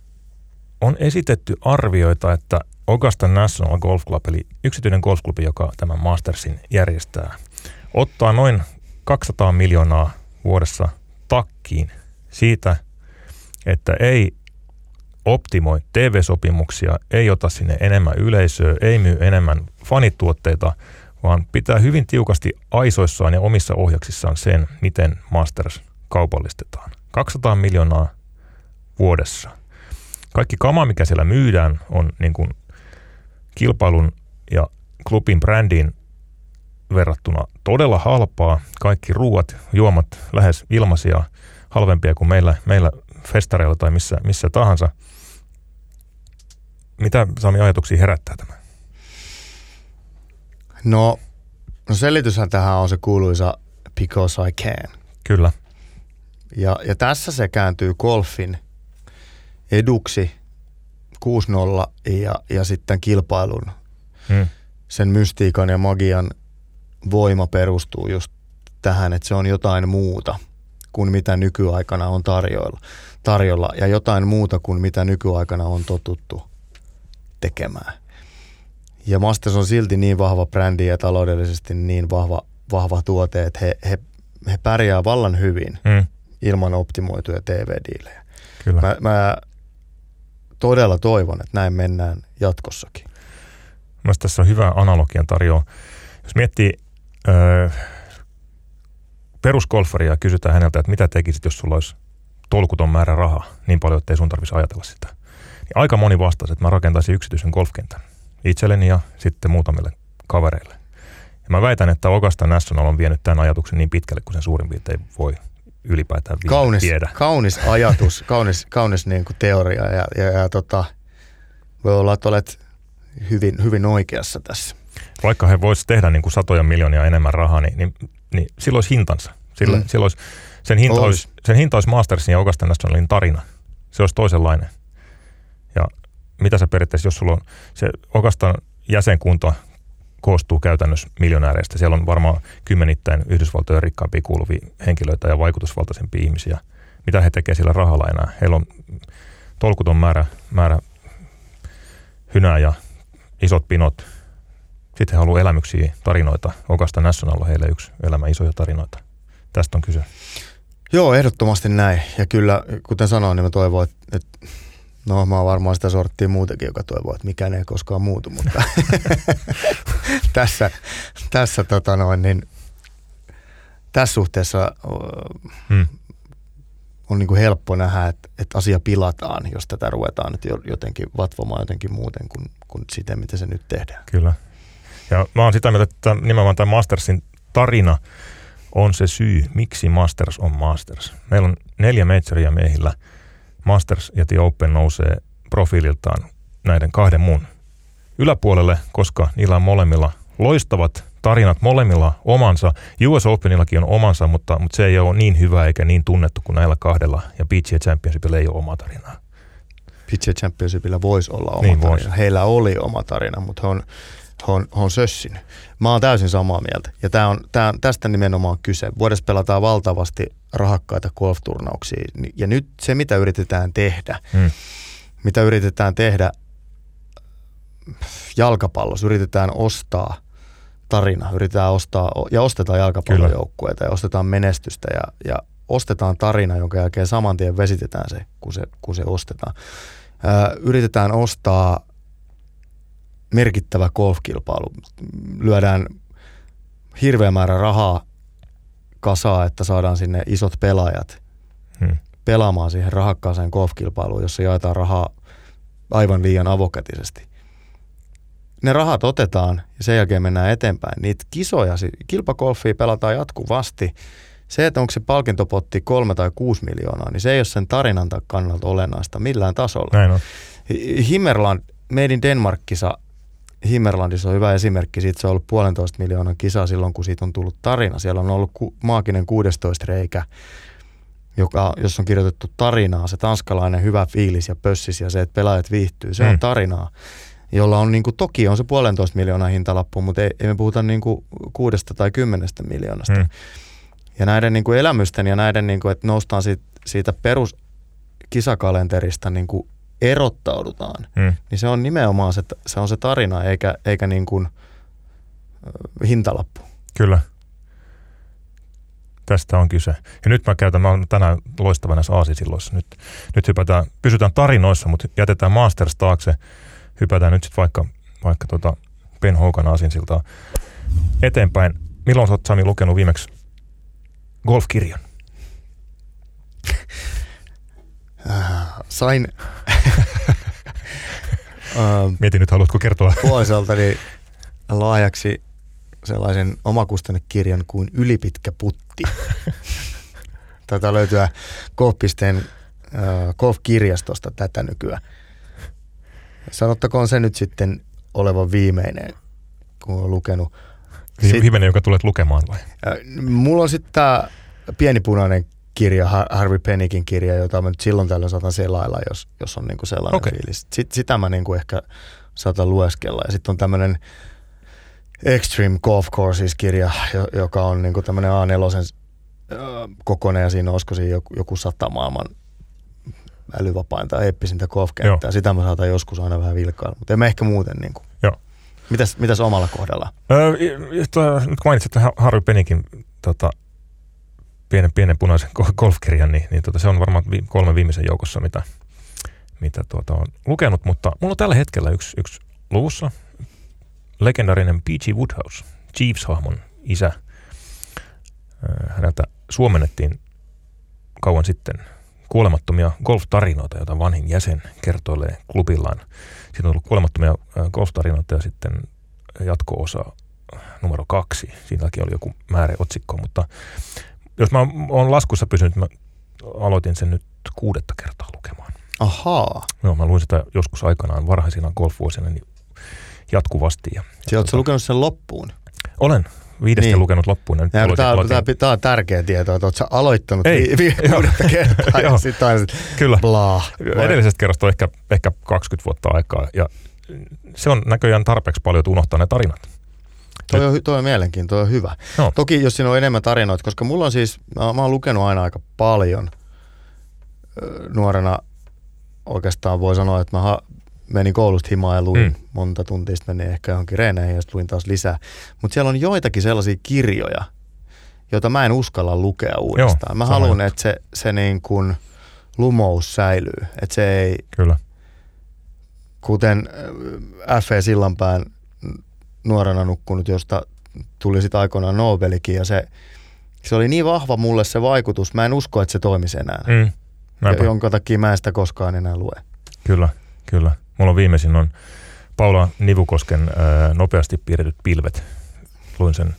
On esitetty arvioita, että Augusta National Golf Club, eli yksityinen golfklubi, joka tämän Mastersin järjestää, ottaa noin 200 miljoonaa vuodessa takkiin siitä, että ei optimoi TV-sopimuksia, ei ota sinne enemmän yleisöä, ei myy enemmän fanituotteita, vaan pitää hyvin tiukasti aisoissaan ja omissa ohjaksissaan sen, miten Masters kaupallistetaan. 200 miljoonaa vuodessa. Kaikki kama, mikä siellä myydään, on niin kuin kilpailun ja klubin brändin verrattuna todella halpaa. Kaikki ruuat, juomat lähes ilmaisia, halvempia kuin meillä, meillä festareilla tai missä, missä tahansa – mitä Sami ajatuksia herättää tämä? No, no selityshän tähän on se kuuluisa because I can. Kyllä. Ja, ja tässä se kääntyy golfin eduksi 6-0 ja, ja sitten kilpailun. Hmm. Sen mystiikan ja magian voima perustuu just tähän, että se on jotain muuta kuin mitä nykyaikana on tarjolla, tarjolla ja jotain muuta kuin mitä nykyaikana on totuttu tekemään. Ja Masters on silti niin vahva brändi ja taloudellisesti niin vahva, vahva tuote, että he, he, he pärjää vallan hyvin mm. Ilman optimoituja TV-diilejä. Kyllä. Mä, mä todella toivon, että näin mennään jatkossakin. Mielestäni tässä on hyvä analogian tarjoa. Jos miettii öö, perusgolfaria ja kysytään häneltä, että mitä tekisit, jos sulla olisi tolkuton määrä rahaa, niin paljon, että ei sun tarvitsisi ajatella sitä niin aika moni vastasi, että mä rakentaisin yksityisen golfkentän itselleni ja sitten muutamille kavereille. Ja mä väitän, että Augusta National on vienyt tämän ajatuksen niin pitkälle kuin sen suurin piirtein voi ylipäätään kaunis, viedä. Kaunis ajatus, kaunis, kaunis niin kuin teoria ja, ja, ja tota, voi olla, että olet hyvin, hyvin oikeassa tässä. Vaikka he voisivat tehdä niin kuin satoja miljoonia enemmän rahaa, niin, niin, niin silloin olisi hintansa. Sillä, mm. silloin olisi, sen, hinta olisi. Olisi, sen hinta olisi Mastersin ja Augusta Nationalin tarina. Se olisi toisenlainen. Ja mitä se periaatteessa, jos sulla on se oikeastaan jäsenkunta koostuu käytännössä miljonääreistä. Siellä on varmaan kymmenittäin Yhdysvaltojen rikkaampia kuuluvia henkilöitä ja vaikutusvaltaisempia ihmisiä. Mitä he tekevät sillä rahalla enää? Heillä on tolkuton määrä, määrä hynää ja isot pinot. Sitten he haluavat elämyksiä, tarinoita. Okasta National on heille yksi elämä isoja tarinoita. Tästä on kyse. Joo, ehdottomasti näin. Ja kyllä, kuten sanoin, niin mä toivon, että, että No mä oon varmaan sitä sorttia muutenkin, joka toivoo, että mikään ei koskaan muutu, mutta tässä, tässä, tota noin, niin, tässä suhteessa hmm. on niin kuin helppo nähdä, että, että asia pilataan, jos tätä ruvetaan nyt jotenkin vatvomaan jotenkin muuten kuin, kuin siten, miten se nyt tehdään. Kyllä. Ja mä oon sitä mieltä, että nimenomaan tämä Mastersin tarina on se syy, miksi Masters on Masters. Meillä on neljä majoria miehillä. Masters ja The Open nousee profiililtaan näiden kahden muun yläpuolelle, koska niillä on molemmilla loistavat tarinat molemmilla omansa. US Openillakin on omansa, mutta, mutta se ei ole niin hyvä eikä niin tunnettu kuin näillä kahdella. Ja PGA Championshipilla ei ole oma tarinaa. PGA Championshipilla voisi olla oma niin tarina. Vois. Heillä oli oma tarina, mutta he on, he on, he on sössinyt. Mä oon täysin samaa mieltä. Ja tää on, tää, tästä nimenomaan kyse. Vuodessa pelataan valtavasti rahakkaita golf-turnauksia. Ja nyt se, mitä yritetään tehdä, hmm. mitä yritetään tehdä jalkapallossa, yritetään ostaa – tarina. Yritetään ostaa ja ostetaan jalkapallojoukkueita ja ostetaan menestystä ja, ja ostetaan tarina, jonka jälkeen saman tien vesitetään se, kun se, kun se ostetaan. Ää, yritetään ostaa merkittävä golfkilpailu. Lyödään hirveä määrä rahaa kasaa, että saadaan sinne isot pelaajat hmm. pelaamaan siihen rahakkaaseen golfkilpailuun, jossa jaetaan rahaa aivan liian avokätisesti ne rahat otetaan ja sen jälkeen mennään eteenpäin. Niitä kisoja, kilpakolfia pelataan jatkuvasti. Se, että onko se palkintopotti kolme tai kuusi miljoonaa, niin se ei ole sen tarinan kannalta olennaista millään tasolla. Näin on. Himmerland, Made in Denmark-kisa, Himmerlandissa on hyvä esimerkki. Siitä se on ollut puolentoista miljoonan kisa silloin, kun siitä on tullut tarina. Siellä on ollut ku, maaginen 16 reikä, joka, jos on kirjoitettu tarinaa, se tanskalainen hyvä fiilis ja pössis ja se, että pelaajat viihtyy, se mm. on tarinaa jolla on niin kuin, toki on se puolentoista miljoonaa hintalappu, mutta ei, ei me puhuta niin kuin kuudesta tai kymmenestä miljoonasta. Hmm. Ja näiden niin kuin elämysten ja näiden, niin kuin, että noustaan siitä, siitä peruskisakalenterista niin kuin erottaudutaan, hmm. niin se on nimenomaan se, se, on se tarina eikä, eikä niin kuin, hintalappu. Kyllä. Tästä on kyse. Ja nyt mä käytän, mä olen tänään loistava näissä aasisilloissa. Nyt, nyt hypätään, pysytään tarinoissa, mutta jätetään Masters taakse – hypätään nyt sitten vaikka, vaikka tota Ben Hogan aasinsiltaa eteenpäin. Milloin sä oot Sami lukenut viimeksi golfkirjan? Äh, sain... Mietin nyt, haluatko kertoa? Puolisoltani laajaksi sellaisen omakustannekirjan kuin Ylipitkä putti. Tätä löytyä golfpisteen äh, golf-kirjastosta tätä nykyään. Sanottakoon se nyt sitten olevan viimeinen, kun olen lukenut. Sit, viimeinen, joka tulet lukemaan vai? Äh, mulla on sitten tämä pienipunainen kirja, Harvey Pennikin kirja, jota mä nyt silloin tällöin saatan selailla, jos, jos on niinku sellainen okay. fiilis. Sit, sitä mä niinku ehkä saatan lueskella. Ja sitten on tämmöinen Extreme Golf Courses-kirja, joka on niinku tämmöinen A4 kokoinen ja siinä olisiko siinä joku, joku sata maailman älyvapainta tai eeppisintä golfkenttää. Sitä mä saatan joskus aina vähän vilkailla, mutta en ehkä muuten. Niin kuin. Joo. Mitäs, mitäs omalla kohdalla? Öö, nyt kun mainitsit Harry Penikin tota, pienen, pienen punaisen golfkirjan, niin, niin tota, se on varmaan vi, kolme viimeisen joukossa, mitä, mitä tuota, on lukenut. Mutta mulla on tällä hetkellä yksi, yksi luvussa legendarinen P.G. Woodhouse, Chiefs-hahmon isä. Häneltä suomennettiin kauan sitten – kuolemattomia golf-tarinoita, joita vanhin jäsen kertoilee klubillaan. Siitä on ollut kuolemattomia golf-tarinoita ja sitten jatko-osa numero kaksi. Siinäkin oli joku määrä otsikko, mutta jos mä oon laskussa pysynyt, mä aloitin sen nyt kuudetta kertaa lukemaan. Ahaa. Joo, mä luin sitä joskus aikanaan varhaisina golfvuosina niin jatkuvasti. Ja, ja oletko tota, lukenut sen loppuun? Olen viidestä niin. lukenut loppuun. Nyt ja, tämä, on, tämä, tämä, on tärkeä tieto, että oletko aloittanut Ei, vi, vi, kuudetta kertaa ja sitten aina Kyllä. Blah. Edellisestä kerrasta on ehkä, ehkä 20 vuotta aikaa ja se on näköjään tarpeeksi paljon, että unohtaa ne tarinat. Toi on, toi on mielenkiintoinen, toi on hyvä. No. Toki jos siinä on enemmän tarinoita, koska mulla on siis, mä, mä oon lukenut aina aika paljon nuorena oikeastaan voi sanoa, että mä menin koulusta himaan ja luin mm. monta tuntia, sitten menin ehkä johonkin reeneihin ja sitten luin taas lisää. Mutta siellä on joitakin sellaisia kirjoja, joita mä en uskalla lukea uudestaan. Joo, mä haluan, että se, se niin kuin lumous säilyy. Että se ei, Kyllä. kuten F.E. Sillanpään nuorena nukkunut, josta tuli sitten aikoinaan Nobelikin ja se, se oli niin vahva mulle se vaikutus, mä en usko, että se toimisi enää. Mm. Näinpä. jonka takia mä en sitä koskaan enää lue. Kyllä, kyllä. Mulla on viimeisin on Paula Nivukosken ää, nopeasti piirretyt pilvet. Luin sen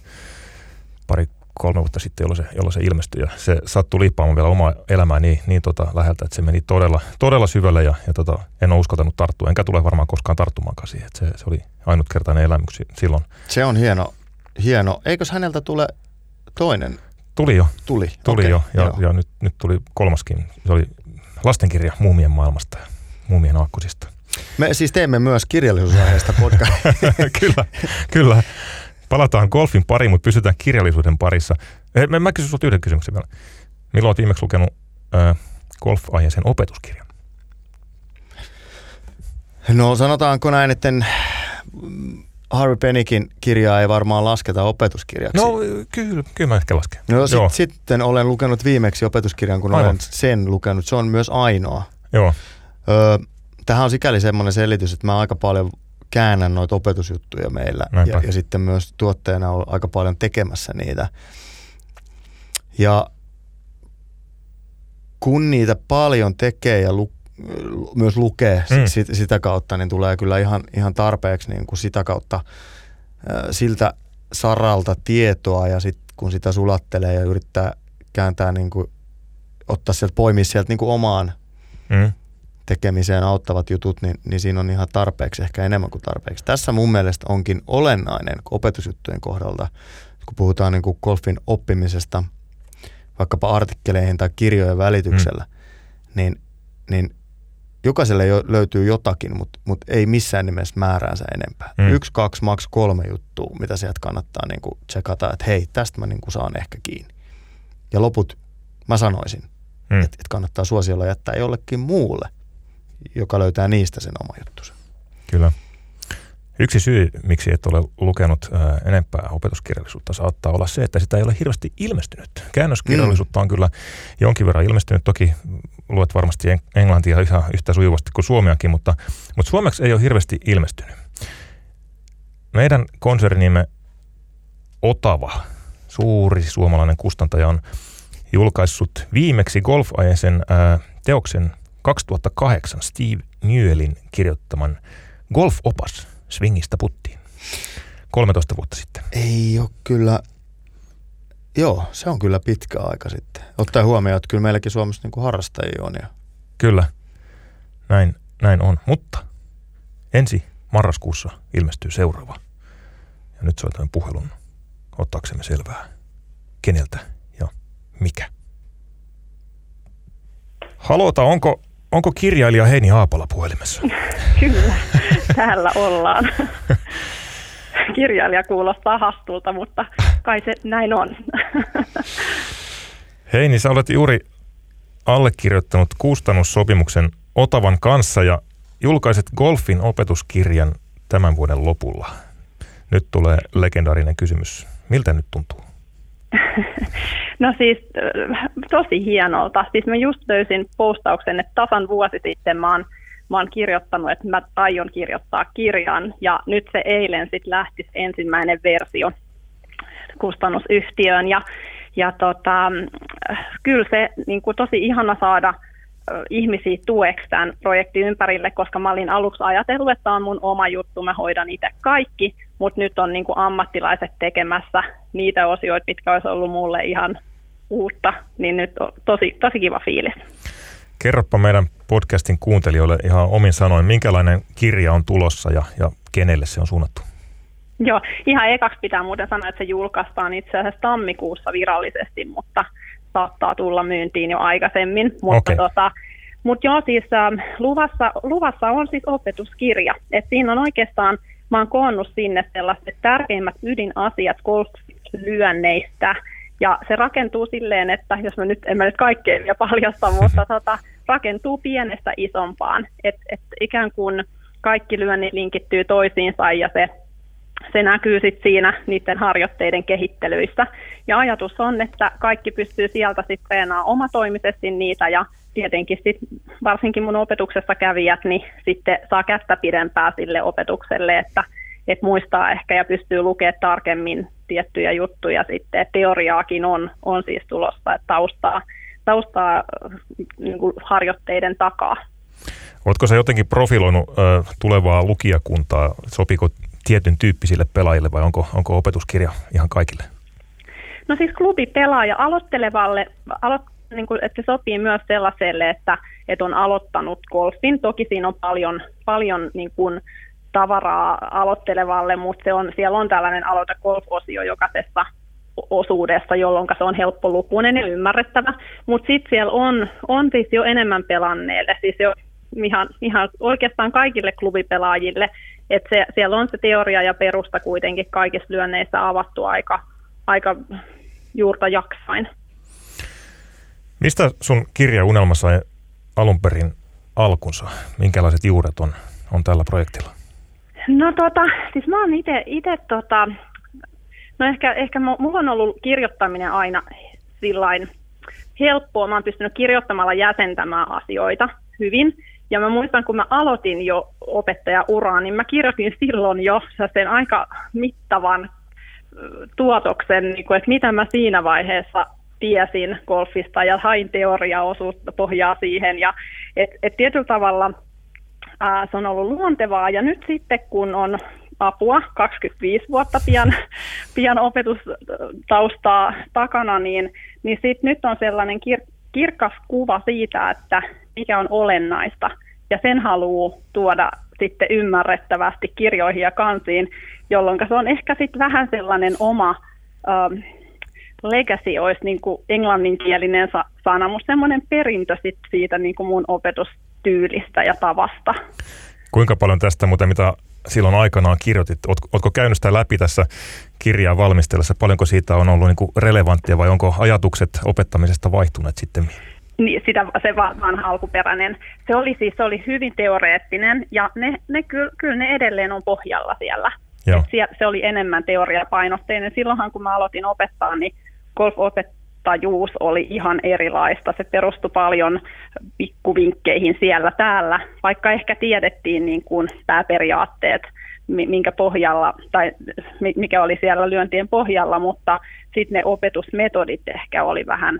pari kolme vuotta sitten, jolloin se, jolloin se ilmestyi. Ja se sattui liippaamaan vielä omaa elämää niin, niin tota läheltä, että se meni todella, todella syvälle ja, ja tota, en ole uskaltanut tarttua. Enkä tule varmaan koskaan tarttumaankaan siihen. Että se, se oli ainutkertainen elämys silloin. Se on hieno. hieno. Eikös häneltä tule toinen? Tuli jo. Tuli. Tuli okay, jo. Ja, ja nyt, nyt tuli kolmaskin. Se oli lastenkirja muumien maailmasta ja muumien aakkosista. Me siis teemme myös kirjallisuusaiheesta podcast. kyllä, kyllä. Palataan golfin pariin, mutta pysytään kirjallisuuden parissa. Eh, Mä, mä kysyn sinulta yhden kysymyksen vielä. Milloin olet viimeksi lukenut äh, golf-aiheisen opetuskirjan? No sanotaanko näin, että Harvey Penikin kirjaa ei varmaan lasketa opetuskirjaksi. No kyllä, kyllä mä ehkä lasken. No sit, sitten olen lukenut viimeksi opetuskirjan, kun Aivan. olen sen lukenut. Se on myös ainoa. Joo. Öö, tähän on sikäli semmoinen selitys, että mä aika paljon käännän noita opetusjuttuja meillä. Ja, ja sitten myös tuotteena on aika paljon tekemässä niitä. Ja kun niitä paljon tekee ja lu, myös lukee mm. sit, sitä kautta, niin tulee kyllä ihan, ihan tarpeeksi niin kuin sitä kautta äh, siltä saralta tietoa ja sitten kun sitä sulattelee ja yrittää kääntää niin kuin, ottaa sieltä, poimia sieltä niin kuin omaan mm. Tekemiseen auttavat jutut, niin, niin siinä on ihan tarpeeksi, ehkä enemmän kuin tarpeeksi. Tässä mun mielestä onkin olennainen opetusjuttujen kohdalta, kun puhutaan niin kuin golfin oppimisesta, vaikkapa artikkeleihin tai kirjojen välityksellä, mm. niin, niin jokaiselle jo löytyy jotakin, mutta, mutta ei missään nimessä määräänsä enempää. Mm. Yksi, kaksi, maks kolme juttua, mitä sieltä kannattaa niin kuin tsekata, että hei, tästä mä niin kuin saan ehkä kiinni. Ja loput mä sanoisin, mm. että, että kannattaa suosiolla jättää jollekin muulle, joka löytää niistä sen oma juttunsa. Kyllä. Yksi syy, miksi et ole lukenut ää, enempää opetuskirjallisuutta, saattaa olla se, että sitä ei ole hirveästi ilmestynyt. Käännöskirjallisuutta on kyllä jonkin verran ilmestynyt. Toki luet varmasti englantia ihan yhtä sujuvasti kuin suomeakin, mutta, mutta suomeksi ei ole hirveästi ilmestynyt. Meidän konsernimme Otava, suuri suomalainen kustantaja, on julkaissut viimeksi golf teoksen 2008 Steve Newellin kirjoittaman Golf-opas swingistä puttiin. 13 vuotta sitten. Ei ole kyllä, joo, se on kyllä pitkä aika sitten. Ottaa huomioon, että kyllä meilläkin Suomessa niin kuin harrastajia on. Ja... Kyllä, näin, näin on. Mutta ensi marraskuussa ilmestyy seuraava. Ja nyt soitamme puhelun ottaaksemme selvää, keneltä ja mikä. Halota, onko, onko kirjailija Heini Haapala puhelimessa? Kyllä, täällä ollaan. Kirjailija kuulostaa hastulta, mutta kai se näin on. Hei, niin sä olet juuri allekirjoittanut kustannussopimuksen Otavan kanssa ja julkaiset golfin opetuskirjan tämän vuoden lopulla. Nyt tulee legendaarinen kysymys. Miltä nyt tuntuu? No siis tosi hienolta. Siis mä just löysin postauksen, että tasan vuosi sitten mä oon mä oon kirjoittanut, että mä aion kirjoittaa kirjan, ja nyt se eilen sitten lähti ensimmäinen versio kustannusyhtiöön, ja, ja tota, kyllä se niin kuin tosi ihana saada ihmisiä tueksi tämän projektin ympärille, koska mä olin aluksi ajatellut, että tämä on mun oma juttu, mä hoidan itse kaikki, mutta nyt on niin kuin ammattilaiset tekemässä niitä osioita, mitkä olisi ollut mulle ihan uutta, niin nyt on tosi, tosi kiva fiilis. Kerropa meidän podcastin kuuntelijoille ihan omin sanoin, minkälainen kirja on tulossa ja, ja kenelle se on suunnattu? Joo, ihan ekaksi pitää muuten sanoa, että se julkaistaan itse asiassa tammikuussa virallisesti, mutta saattaa tulla myyntiin jo aikaisemmin. Mutta okay. tota, mut joo, siis äh, luvassa, luvassa on siis opetuskirja. Et siinä on oikeastaan, mä oon koonnut sinne sellaiset tärkeimmät ydinasiat golf-lyönneistä, ja se rakentuu silleen, että jos mä nyt, en mä nyt kaikkea vielä paljasta, mutta tota, rakentuu pienestä isompaan. Että et ikään kuin kaikki lyönnit linkittyy toisiinsa ja se, se näkyy sitten siinä niiden harjoitteiden kehittelyissä. Ja ajatus on, että kaikki pystyy sieltä sitten treenaamaan omatoimisesti niitä ja tietenkin sit, varsinkin mun opetuksessa kävijät, niin sitten saa kättä pidempää sille opetukselle, että, että muistaa ehkä ja pystyy lukemaan tarkemmin tiettyjä juttuja sitten. Teoriaakin on, on siis tulossa, että taustaa, taustaa niin kuin harjoitteiden takaa. Oletko se jotenkin profiloinut ö, tulevaa lukijakuntaa? Sopiko tietyn tyyppisille pelaajille vai onko, onko opetuskirja ihan kaikille? No siis klubipelaaja aloittelevalle, aloit, niin kuin, että se sopii myös sellaiselle, että, että on aloittanut golfin. Toki siinä on paljon, paljon niin kuin, tavaraa aloittelevalle, mutta se on, siellä on tällainen aloita golf-osio jokaisessa osuudessa, jolloin se on helppolukuinen ja ymmärrettävä. Mutta sitten siellä on, on siis jo enemmän pelanneille, siis jo ihan, ihan oikeastaan kaikille klubipelaajille, että se, siellä on se teoria ja perusta kuitenkin kaikissa lyönneissä avattu aika, aika juurta jaksain. Mistä sun kirja Unelma sai alun perin alkunsa? Minkälaiset juuret on, on tällä projektilla? No tota, siis mä oon itse tota, no ehkä, ehkä mulla on ollut kirjoittaminen aina sillain helppoa. Mä oon pystynyt kirjoittamalla jäsentämään asioita hyvin. Ja mä muistan, kun mä aloitin jo opettaja-uraa, niin mä kirjoitin silloin jo sen aika mittavan tuotoksen, niin kuin, että mitä mä siinä vaiheessa tiesin golfista ja hain teoriaosuutta pohjaa siihen. Ja et, et tietyllä tavalla ää, se on ollut luontevaa. Ja nyt sitten, kun on apua, 25 vuotta pian, pian opetustaustaa takana, niin, niin sit nyt on sellainen kir- kirkas kuva siitä, että mikä on olennaista. Ja sen haluaa tuoda sitten ymmärrettävästi kirjoihin ja kansiin, jolloin se on ehkä sitten vähän sellainen oma legacy, olisi niin kuin englanninkielinen sana, mutta semmoinen perintö sit siitä niin kuin mun opetustyylistä ja tavasta. Kuinka paljon tästä muuten, mitä silloin aikanaan kirjoitit, oletko käynyt sitä läpi tässä kirjaa valmistellessa, paljonko siitä on ollut niin kuin relevanttia vai onko ajatukset opettamisesta vaihtuneet sitten? Niin, sitä, se vanha alkuperäinen. Se oli siis se oli hyvin teoreettinen ja ne, ne kyllä, kyllä ne edelleen on pohjalla siellä. Joo. Se oli enemmän teoriapainotteinen. Silloinhan kun mä aloitin opettaa, niin golfopettajuus oli ihan erilaista. Se perustui paljon pikkuvinkkeihin siellä täällä, vaikka ehkä tiedettiin niin kuin pääperiaatteet, minkä pohjalla, tai mikä oli siellä lyöntien pohjalla, mutta sitten ne opetusmetodit ehkä oli vähän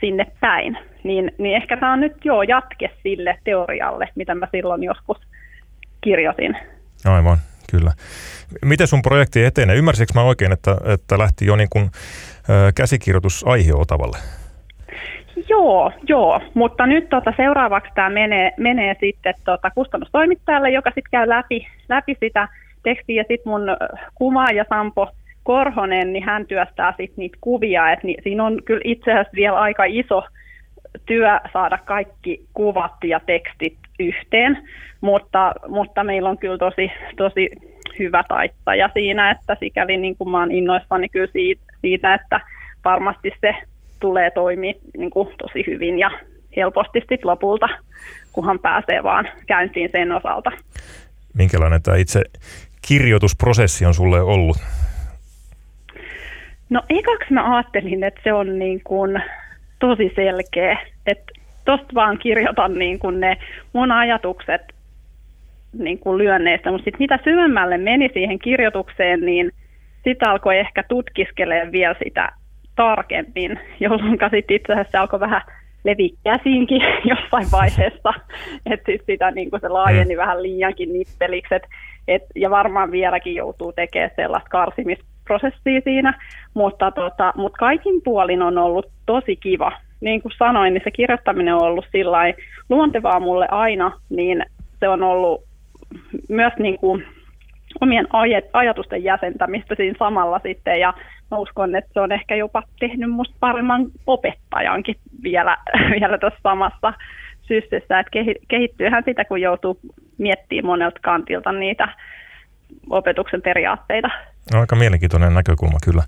sinne päin. Niin, niin ehkä tämä on nyt jo jatke sille teorialle, mitä mä silloin joskus kirjoitin. Aivan, kyllä. Miten sun projekti etenee? Ymmärsikö mä oikein, että, että lähti jo niin kuin, ö, käsikirjoitus aiheotavalle? Joo, joo, mutta nyt tota, seuraavaksi tämä menee, menee sitten tota, kustannustoimittajalle, joka sitten käy läpi, läpi sitä tekstiä ja sitten mun kuvaaja Sampo Korhonen, niin hän työstää sitten niitä kuvia, että ni, siinä on kyllä itse asiassa vielä aika iso työ saada kaikki kuvat ja tekstit yhteen, mutta, mutta meillä on kyllä tosi, tosi hyvä taittaja siinä, että sikäli niin kuin mä oon innoissani kyllä siitä, siitä että varmasti se tulee toimia niin kuin tosi hyvin ja helposti sitten lopulta, kunhan pääsee vaan käyntiin sen osalta. Minkälainen tämä itse kirjoitusprosessi on sulle ollut? No ekaksi mä ajattelin, että se on niin kuin tosi selkeä, että tosta vaan kirjoitan niin kuin ne mun ajatukset niin kuin lyönneistä, mutta sitten mitä syvemmälle meni siihen kirjoitukseen, niin sitä alkoi ehkä tutkiskelemaan vielä sitä tarkemmin, jolloin sitten itse asiassa alkoi vähän levi käsiinkin jossain vaiheessa, että siis sitä niin kuin se laajeni mm. vähän liiankin nippeliksi, et, et, ja varmaan vieläkin joutuu tekemään sellaista karsimisprosessia siinä, mutta, tota, mutta kaikin puolin on ollut tosi kiva. Niin kuin sanoin, niin se kirjoittaminen on ollut sillä luontevaa mulle aina, niin se on ollut myös niin kuin omien ajatusten jäsentämistä siinä samalla sitten ja mä uskon, että se on ehkä jopa tehnyt musta paremman opettajankin vielä, vielä tässä samassa syssyssä, että kehittyyhän sitä, kun joutuu miettimään monelta kantilta niitä opetuksen periaatteita. No, aika mielenkiintoinen näkökulma kyllä.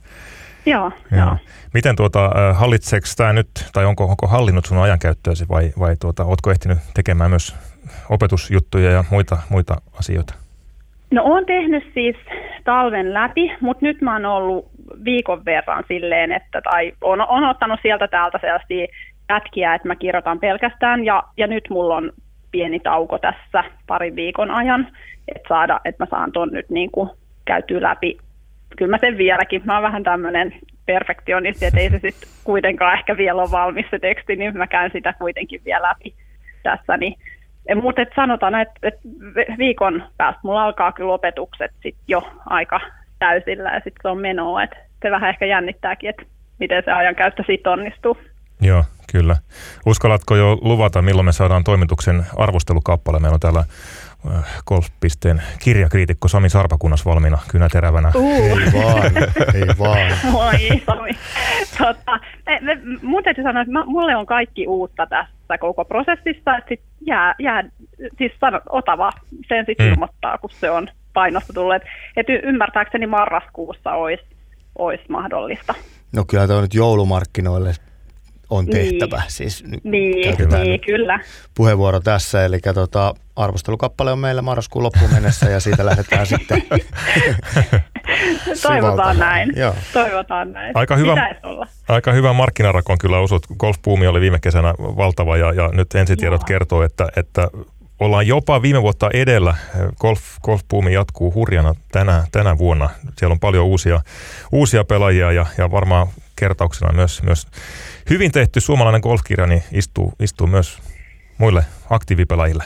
Joo, joo. joo. Miten tuota, hallitseeko tämä nyt, tai onko, onko hallinnut sun ajankäyttöäsi vai, vai tuota, ootko ehtinyt tekemään myös opetusjuttuja ja muita, muita asioita? No olen tehnyt siis talven läpi, mutta nyt mä oon ollut viikon verran silleen, että tai on, on ottanut sieltä täältä sellaisia pätkiä, että mä kirjoitan pelkästään ja, ja nyt mulla on pieni tauko tässä parin viikon ajan, että, saada, että mä saan ton nyt niin kuin käytyä läpi kyllä mä sen vieläkin. Mä oon vähän tämmöinen perfektionisti, että ei se sitten kuitenkaan ehkä vielä ole valmis se teksti, niin mä käyn sitä kuitenkin vielä läpi tässä. Niin. Mutta sanotaan, että, että viikon päästä mulla alkaa kyllä opetukset sit jo aika täysillä ja sitten se on menoa. Että se vähän ehkä jännittääkin, että miten se ajankäyttö sitten onnistuu. Joo, kyllä. Uskallatko jo luvata, milloin me saadaan toimituksen arvostelukappale? Meillä on täällä Golf.pisteen kirjakriitikko Sami Sarpakunnas valmiina kynäterävänä. Uh. Ei vaan, ei vaan. Oi, Sami. Tota, mun täytyy sanoa, että mä, mulle on kaikki uutta tässä koko prosessissa, että sit jää, jää, siis sano, Otava sen sitten mm. ilmoittaa, kun se on painosta tullut. Että et ymmärtääkseni marraskuussa olisi olisi mahdollista. No kyllä tämä nyt joulumarkkinoille on niin. tehtävä. Niin, siis niin, niin kyllä. Puheenvuoro tässä, eli tota, arvostelukappale on meillä marraskuun loppuun mennessä ja siitä lähdetään sitten Toivotaan näin. Joo. Toivotaan näin. Aika hyvä, aika hyvä markkinarakon kyllä osut. Golfpuumi oli viime kesänä valtava ja, ja nyt ensitiedot Joo. kertoo, että, että ollaan jopa viime vuotta edellä. Golf, golfpuumi jatkuu hurjana tänä, tänä vuonna. Siellä on paljon uusia, uusia pelaajia ja, ja varmaan kertauksena myös, myös hyvin tehty suomalainen golfkirja niin istuu, istuu myös muille aktiivipelaajille.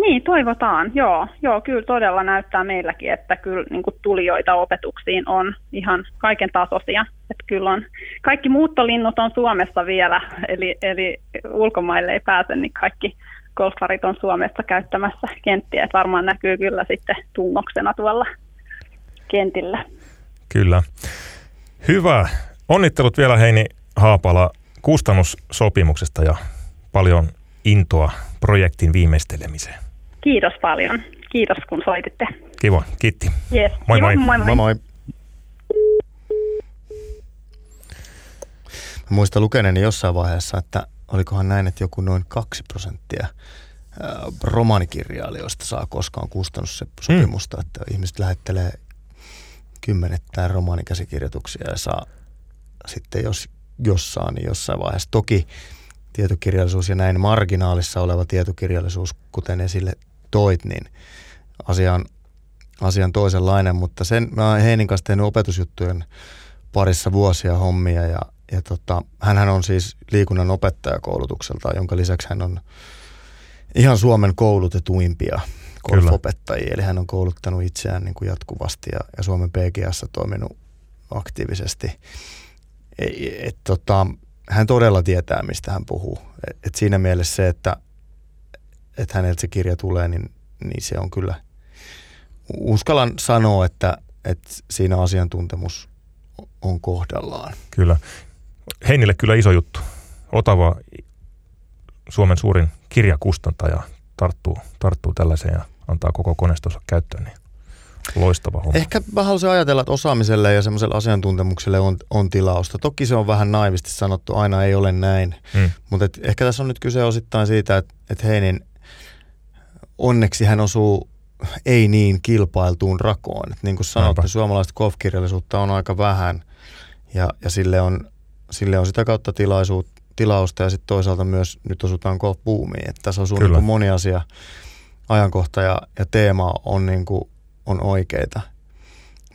Niin, toivotaan. Joo, joo, kyllä todella näyttää meilläkin, että kyllä niin kuin tulijoita opetuksiin on ihan kaiken tasoisia. Että kyllä on, kaikki muuttolinnut on Suomessa vielä, eli, eli ulkomaille ei pääse, niin kaikki golfarit on Suomessa käyttämässä kenttiä, että varmaan näkyy kyllä sitten tunnoksena tuolla kentillä. Kyllä. Hyvä. Onnittelut vielä Heini Haapala kustannussopimuksesta ja paljon intoa projektin viimeistelemiseen. Kiitos paljon. Kiitos kun soititte. Kiva, kiitti. Yes. Moi, Kiva, moi. moi, moi. moi, moi. muistan lukeneeni jossain vaiheessa, että olikohan näin, että joku noin kaksi prosenttia romaanikirjailijoista saa koskaan kustannussopimusta, mm. että ihmiset lähettelee kymmenettäin romaanikäsikirjoituksia ja saa sitten jos jossain, niin jossain vaiheessa. Toki tietokirjallisuus ja näin marginaalissa oleva tietokirjallisuus, kuten esille toit, niin asia on, asia on toisenlainen, mutta sen mä oon Heinin kanssa tehnyt opetusjuttujen parissa vuosia hommia ja, ja tota, hänhän on siis liikunnan opettajakoulutukselta, jonka lisäksi hän on ihan Suomen koulutetuimpia golfopettajia. Eli hän on kouluttanut itseään niin kuin jatkuvasti ja, ja Suomen PGS toiminut aktiivisesti. Et, tota, hän todella tietää, mistä hän puhuu. Et, et siinä mielessä se, että et häneltä se kirja tulee, niin, niin se on kyllä, uskallan sanoa, että, että siinä asiantuntemus on kohdallaan. Kyllä. Heinille kyllä iso juttu. Otava Suomen suurin kirjakustantaja tarttuu, tarttuu tällaiseen ja antaa koko koneistonsa käyttöön, niin loistava homma. Ehkä mä haluaisin ajatella, että osaamiselle ja semmoiselle asiantuntemukselle on, on tilausta. Toki se on vähän naivisti sanottu, aina ei ole näin. Hmm. Mutta et ehkä tässä on nyt kyse osittain siitä, että et Heinin onneksi hän osuu ei niin kilpailtuun rakoon. Et niin kuin sanottu, suomalaista golfkirjallisuutta on aika vähän ja, ja sille, on, sille on sitä kautta tilaisuutta tilausta ja sitten toisaalta myös nyt osutaan golf-boomiin. Että tässä osuu niin moni asia, ajankohta ja, ja teema on, niin kuin, on oikeita.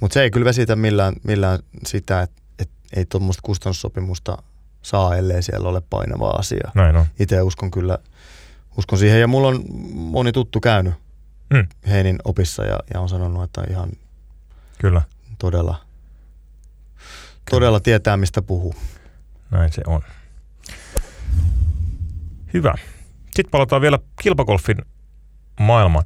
Mutta se ei kyllä vesitä millään, millään sitä, että et ei tuommoista kustannussopimusta saa, ellei siellä ole painava asia. Näin on. Itse uskon kyllä, uskon siihen. Ja mulla on moni tuttu käynyt mm. Heinin opissa ja, ja on sanonut, että ihan kyllä. todella, kyllä. todella tietää, mistä puhuu. Näin se on. Hyvä. Sitten palataan vielä kilpagolfin maailmaan.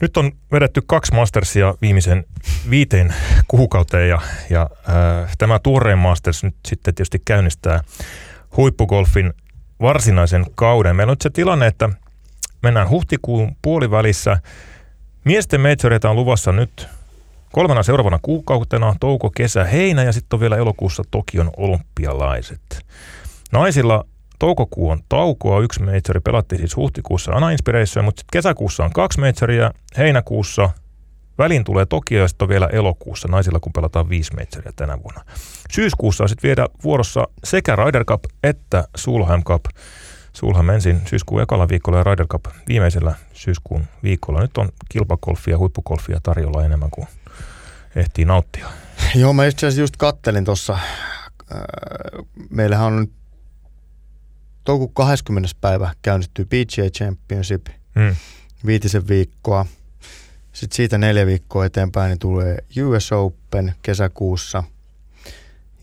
Nyt on vedetty kaksi Mastersia viimeisen viiteen kuukauteen ja, ja äh, tämä tuoreen Masters nyt sitten tietysti käynnistää huippugolfin varsinaisen kauden. Meillä on nyt se tilanne, että mennään huhtikuun puolivälissä. Miesten majoreita on luvassa nyt kolmena seuraavana kuukautena, touko, kesä, heinä ja sitten on vielä elokuussa Tokion olympialaiset. Naisilla toukokuu on taukoa, yksi majori pelattiin siis huhtikuussa Ana Inspiration, mutta sitten kesäkuussa on kaksi majoria, heinäkuussa Väliin tulee Tokio ja sitten on vielä elokuussa naisilla, kun pelataan viisi majoria tänä vuonna. Syyskuussa on sitten vielä vuorossa sekä Ryder Cup että Sulheim Cup. Sulheim ensin syyskuun ekalla viikolla ja Ryder Cup viimeisellä syyskuun viikolla. Nyt on kilpakolfia ja huippugolfia tarjolla enemmän kuin, ehtii nauttia. Joo, mä itse asiassa just kattelin tuossa. Meillähän on nyt toukokuun 20. päivä käynnistyy PGA Championship, mm. viitisen viikkoa. Sitten siitä neljä viikkoa eteenpäin niin tulee US Open kesäkuussa.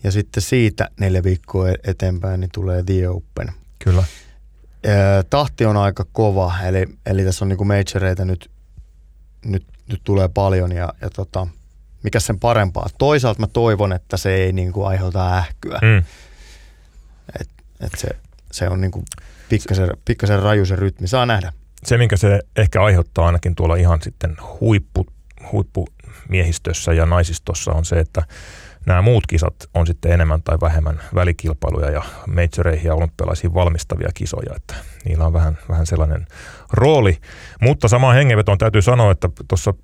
Ja sitten siitä neljä viikkoa eteenpäin niin tulee The Open. Kyllä. Tahti on aika kova, eli, eli tässä on niinku majoreita nyt, nyt, nyt tulee paljon ja, ja tota, mikä sen parempaa. Toisaalta mä toivon, että se ei niinku aiheuta ähkyä. Mm. Et, et se, se on niinku pikkasen, pikkasen raju se rytmi, saa nähdä. Se, minkä se ehkä aiheuttaa ainakin tuolla ihan sitten huippu, huippumiehistössä ja naisistossa on se, että nämä muut kisat on sitten enemmän tai vähemmän välikilpailuja ja majoreihin ja olympialaisiin valmistavia kisoja, että niillä on vähän, vähän sellainen rooli. Mutta samaan hengenvetoon täytyy sanoa, että tuossa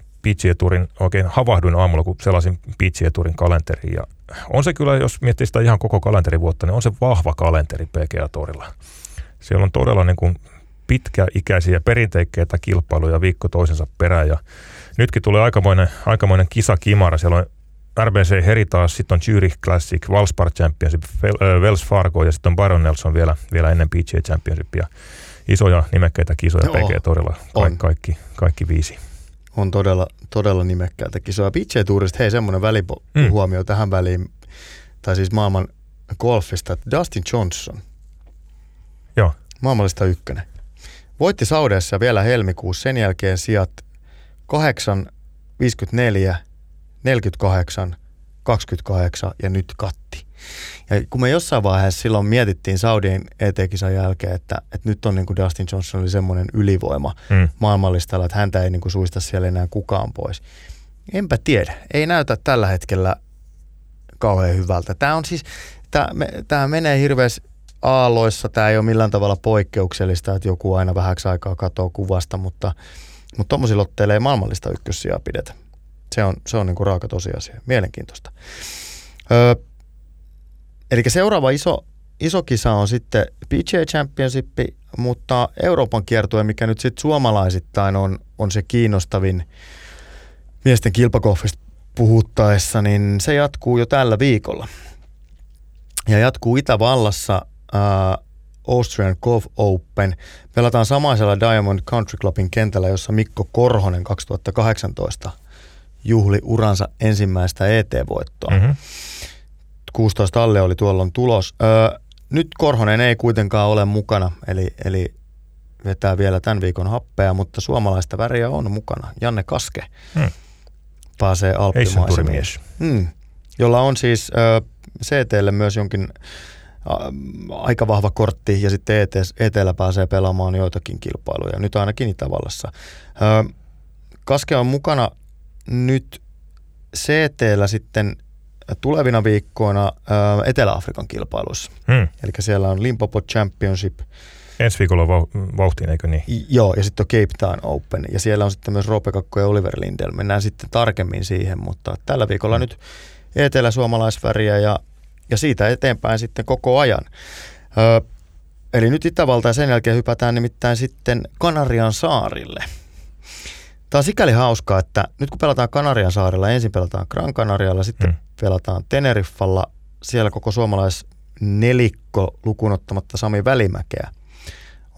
Tourin oikein havahduin aamulla, kun selasin PGA Tourin kalenteriin. Ja on se kyllä, jos miettii sitä ihan koko kalenterivuotta, niin on se vahva kalenteri PGA Tourilla. Siellä on todella niin kuin pitkäikäisiä perinteikkeitä kilpailuja viikko toisensa perään. Ja nytkin tulee aikamoinen, aikamoinen kisakimara. Siellä on RBC Heritage, sitten on Zurich Classic, Valspar Championship, Wells Fargo ja sitten on Baron Nelson vielä, vielä ennen PGA Championshipia. Isoja nimekkäitä kisoja PGA Torilla, Ka- kaikki, kaikki viisi on todella, todella nimekkäältä kisoa. PJ Tourista, hei semmoinen välihuomio mm. tähän väliin, tai siis maailman golfista, että Dustin Johnson, Joo. maailmallista ykkönen, voitti Saudeessa vielä helmikuussa, sen jälkeen sijat 8, 54, 48, 28 ja nyt katti. Ja kun me jossain vaiheessa silloin mietittiin Saudien ET-kisan jälkeen, että, että nyt on niin kuin Dustin Johnson oli semmoinen ylivoima mm. maailmallistalla, että häntä ei niin kuin suista siellä enää kukaan pois. Enpä tiedä. Ei näytä tällä hetkellä kauhean hyvältä. Tämä on siis, tämä, tämä menee hirveästi aalloissa. Tämä ei ole millään tavalla poikkeuksellista, että joku aina vähäksi aikaa katoo kuvasta, mutta, mutta tuommoisilla otteilla ei maailmallista ykkössijaa pidetä. Se on, se on niin kuin raaka tosiasia. Mielenkiintoista. Öö, Eli seuraava iso, iso kisa on sitten PGA Championship, mutta Euroopan kiertue, mikä nyt sitten suomalaisittain on, on se kiinnostavin miesten kilpakoffista puhuttaessa, niin se jatkuu jo tällä viikolla. Ja jatkuu Itävallassa uh, Austrian Golf Open. Pelataan samaisella Diamond Country Clubin kentällä, jossa Mikko Korhonen 2018 juhli uransa ensimmäistä ET-voittoa. Mm-hmm. 16 alle oli tuolloin tulos. Öö, nyt Korhonen ei kuitenkaan ole mukana, eli, eli vetää vielä tämän viikon happea, mutta suomalaista väriä on mukana. Janne Kaske hmm. pääsee alppimaisemiin. Hmm. Jolla on siis ö, CTlle myös jonkin aika vahva kortti ja sitten ET, ETllä pääsee pelaamaan joitakin kilpailuja, nyt ainakin Itävallassa. Kaske on mukana nyt CTllä sitten tulevina viikkoina ää, Etelä-Afrikan kilpailuissa. Hmm. Eli siellä on Limpopo Championship. Ensi viikolla vau- vauhtiin, eikö niin? Joo, ja sitten on Cape Town Open. Ja siellä on sitten myös Roope Kakko ja Oliver Lindell. Mennään sitten tarkemmin siihen, mutta tällä viikolla hmm. nyt etelä-suomalaisväriä ja, ja siitä eteenpäin sitten koko ajan. Ö, eli nyt Itävalta ja sen jälkeen hypätään nimittäin sitten Kanarian saarille – Tämä on sikäli hauskaa, että nyt kun pelataan Kanarian saarella, ensin pelataan Gran Canarialla, sitten hmm. Pelataan Teneriffalla, siellä koko suomalais nelikko lukunottamatta Sami Välimäkeä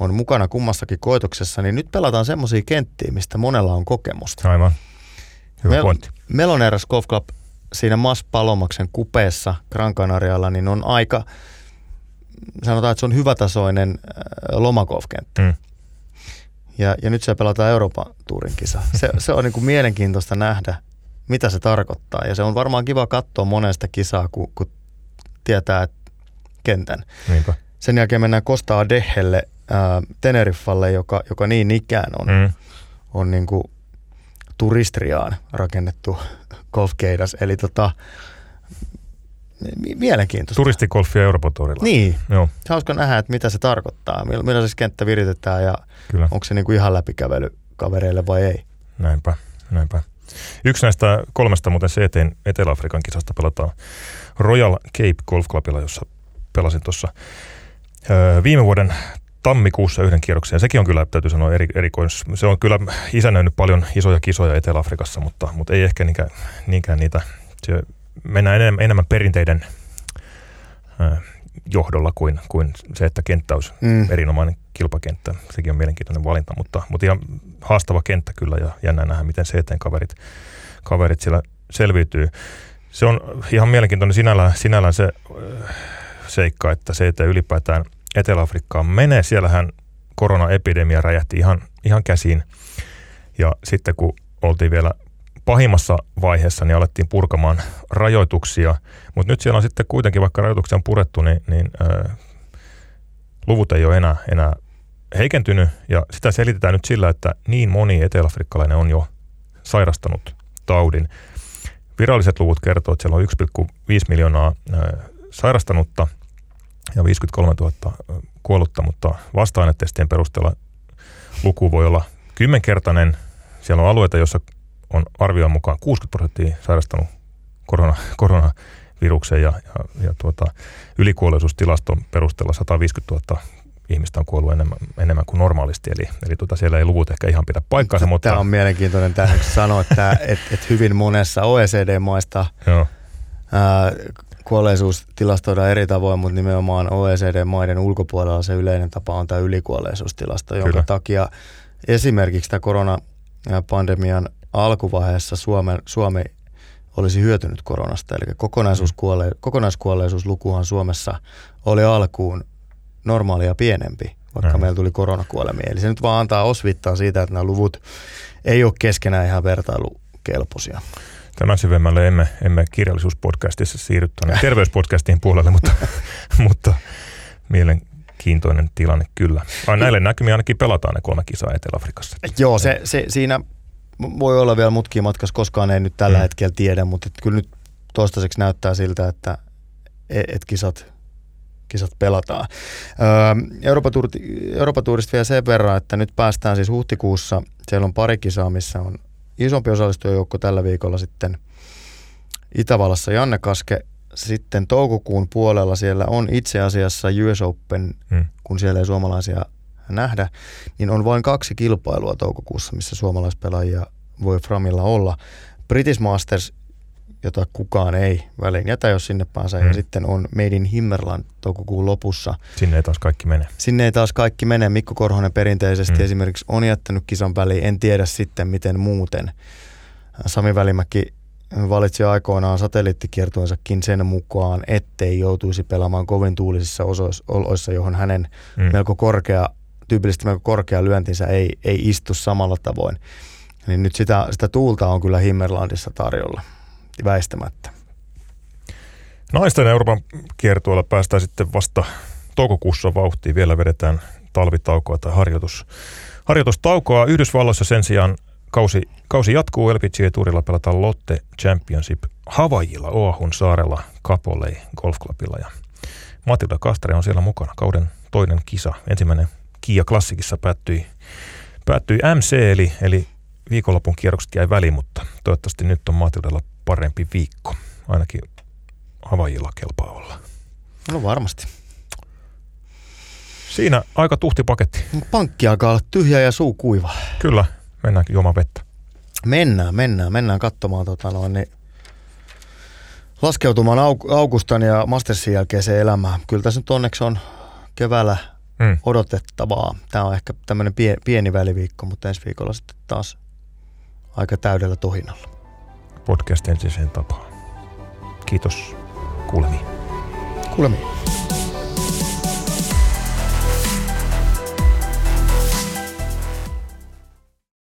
on mukana kummassakin koitoksessa, niin nyt pelataan semmoisia kenttiä, mistä monella on kokemusta. Aivan. Hyvä Mel- pointti. Meloneras Golf Club siinä Mas Palomaksen kupeessa Gran Canarialla, niin on aika, sanotaan, että se on hyvätasoinen äh, lomagolfkenttä. Hmm. Ja, ja nyt se pelataan Euroopan tuurin kisa. Se, se on niin kuin mielenkiintoista nähdä, mitä se tarkoittaa. Ja se on varmaan kiva katsoa monesta kisaa, kun, kun tietää kentän. Niinpä. Sen jälkeen mennään Costa Dehelle, ää, Teneriffalle, joka, joka niin ikään on, mm. on niin kuin turistriaan rakennettu golfkeidas. Eli tota, mielenkiintoista. Turistikolfia Euroopan torilla. Niin. Joo. Hauska nähdä, että mitä se tarkoittaa. Millä se kenttä viritetään ja Kyllä. onko se niin kuin ihan läpikävely kavereille vai ei. Näinpä, näinpä. Yksi näistä kolmesta muuten CTn Etelä-Afrikan kisasta pelataan Royal Cape Golf Clubilla, jossa pelasin tuossa viime vuoden tammikuussa yhden kierroksen. Sekin on kyllä, täytyy sanoa, eri, erikois. Se on kyllä isännöinyt paljon isoja kisoja Etelä-Afrikassa, mutta, mutta ei ehkä niinkään, niinkään niitä. Se mennään enemmän, enemmän perinteiden äh, johdolla kuin, kuin se, että kenttä olisi mm. erinomainen kilpakenttä. Sekin on mielenkiintoinen valinta, mutta, mutta ihan haastava kenttä kyllä ja jännä nähdä, miten se eteen kaverit, kaverit siellä selviytyy. Se on ihan mielenkiintoinen sinällään, sinällään se äh, seikka, että se, että ylipäätään Etelä-Afrikkaan menee. Siellähän koronaepidemia räjähti ihan, ihan käsiin. Ja sitten kun oltiin vielä pahimmassa vaiheessa, niin alettiin purkamaan rajoituksia. Mutta nyt siellä on sitten kuitenkin, vaikka rajoituksia on purettu, niin, niin ää, luvut ei ole enää, enää heikentynyt. Ja sitä selitetään nyt sillä, että niin moni eteläafrikkalainen on jo sairastanut taudin. Viralliset luvut kertoo, että siellä on 1,5 miljoonaa sairastanutta – ja 53 000 kuollutta, mutta vasta-ainetestien perusteella luku voi olla kymmenkertainen. Siellä on alueita, joissa on arvioon mukaan 60 prosenttia sairastanut korona, koronavirukseen ja, ja, ja tuota, ylikuolleisuustilaston perusteella 150 000 ihmistä on kuollut enemmän, enemmän kuin normaalisti, eli, eli tuota, siellä ei luvut ehkä ihan pidä paikkaansa. Mutta... Tämä on mielenkiintoinen tähän sanoa, että et, et hyvin monessa OECD-maista Joo. Ää, kuolleisuus tilastoidaan eri tavoin, mutta nimenomaan OECD-maiden ulkopuolella se yleinen tapa on tämä ylikuolleisuustilasto, jonka Kyllä. takia esimerkiksi tämä koronapandemian alkuvaiheessa Suomen, Suomi olisi hyötynyt koronasta. Eli kokonaisuuskuolle, kokonaiskuolleisuuslukuhan Suomessa oli alkuun normaalia pienempi, vaikka Näin. meillä tuli koronakuolemia. Eli se nyt vaan antaa osvittaa siitä, että nämä luvut ei ole keskenään ihan vertailukelpoisia. Tämän syvemmälle emme, emme kirjallisuuspodcastissa siirry tuonne terveyspodcastin puolelle, mutta, mutta mielenkiintoinen tilanne kyllä. Ai näille näkymiä ainakin pelataan ne kolme kisaa Etelä-Afrikassa. Joo, se, se, siinä voi olla vielä mutkia matkassa, koskaan ei nyt tällä mm. hetkellä tiedä, mutta kyllä nyt toistaiseksi näyttää siltä, että et, et kisat, kisat pelataan. Öö, Euroopan tuurista vielä sen verran, että nyt päästään siis huhtikuussa, siellä on pari kisaa, missä on isompi osallistujajoukko tällä viikolla sitten Itävallassa Janne Kaske. Sitten toukokuun puolella siellä on itse asiassa US Open, hmm. kun siellä ei suomalaisia nähdä, niin on vain kaksi kilpailua toukokuussa, missä suomalaispelaajia voi Framilla olla. British Masters, jota kukaan ei väliin jätä, jos sinne pääsee. Hmm. Ja sitten on Made in Himmerland toukokuun lopussa. Sinne ei taas kaikki mene. Sinne ei taas kaikki mene. Mikko Korhonen perinteisesti hmm. esimerkiksi on jättänyt kisan väliin. En tiedä sitten, miten muuten. Sami Välimäki valitsi aikoinaan satelliittikiertueensakin sen mukaan, ettei joutuisi pelaamaan kovin tuulisissa oloissa, johon hänen hmm. melko korkea, tyypillisesti melko korkea lyöntinsä ei, ei istu samalla tavoin. Niin nyt sitä, sitä tuulta on kyllä Himmerlandissa tarjolla väistämättä. Naisten Euroopan kiertueella päästään sitten vasta toukokuussa vauhtiin. Vielä vedetään talvitaukoa tai harjoitus, harjoitustaukoa. Yhdysvalloissa sen sijaan kausi, kausi jatkuu. LPGA Tourilla pelataan Lotte Championship Havajilla, Oahun saarella, Kapolei Golfclubilla. Ja Matilda Kastre on siellä mukana. Kauden toinen kisa. Ensimmäinen Kia Klassikissa päättyi, päättyi MC, eli, eli viikonlopun kierrokset jäi väliin, mutta toivottavasti nyt on Matildalla parempi viikko. Ainakin Havajilla kelpaa olla. No varmasti. Siinä aika tuhti paketti. Pankki alkaa olla tyhjä ja suu kuiva. Kyllä, mennäänkin juomaan vettä. Mennään, mennään, mennään katsomaan tota noin, niin laskeutumaan aug- augustan ja Mastersin jälkeiseen elämään. Kyllä tässä nyt onneksi on keväällä mm. odotettavaa. Tämä on ehkä tämmöinen pie- pieni väliviikko, mutta ensi viikolla sitten taas aika täydellä tohinalla. Podcast entiseen tapaan. Kiitos kuulemiin. Kuulemiin.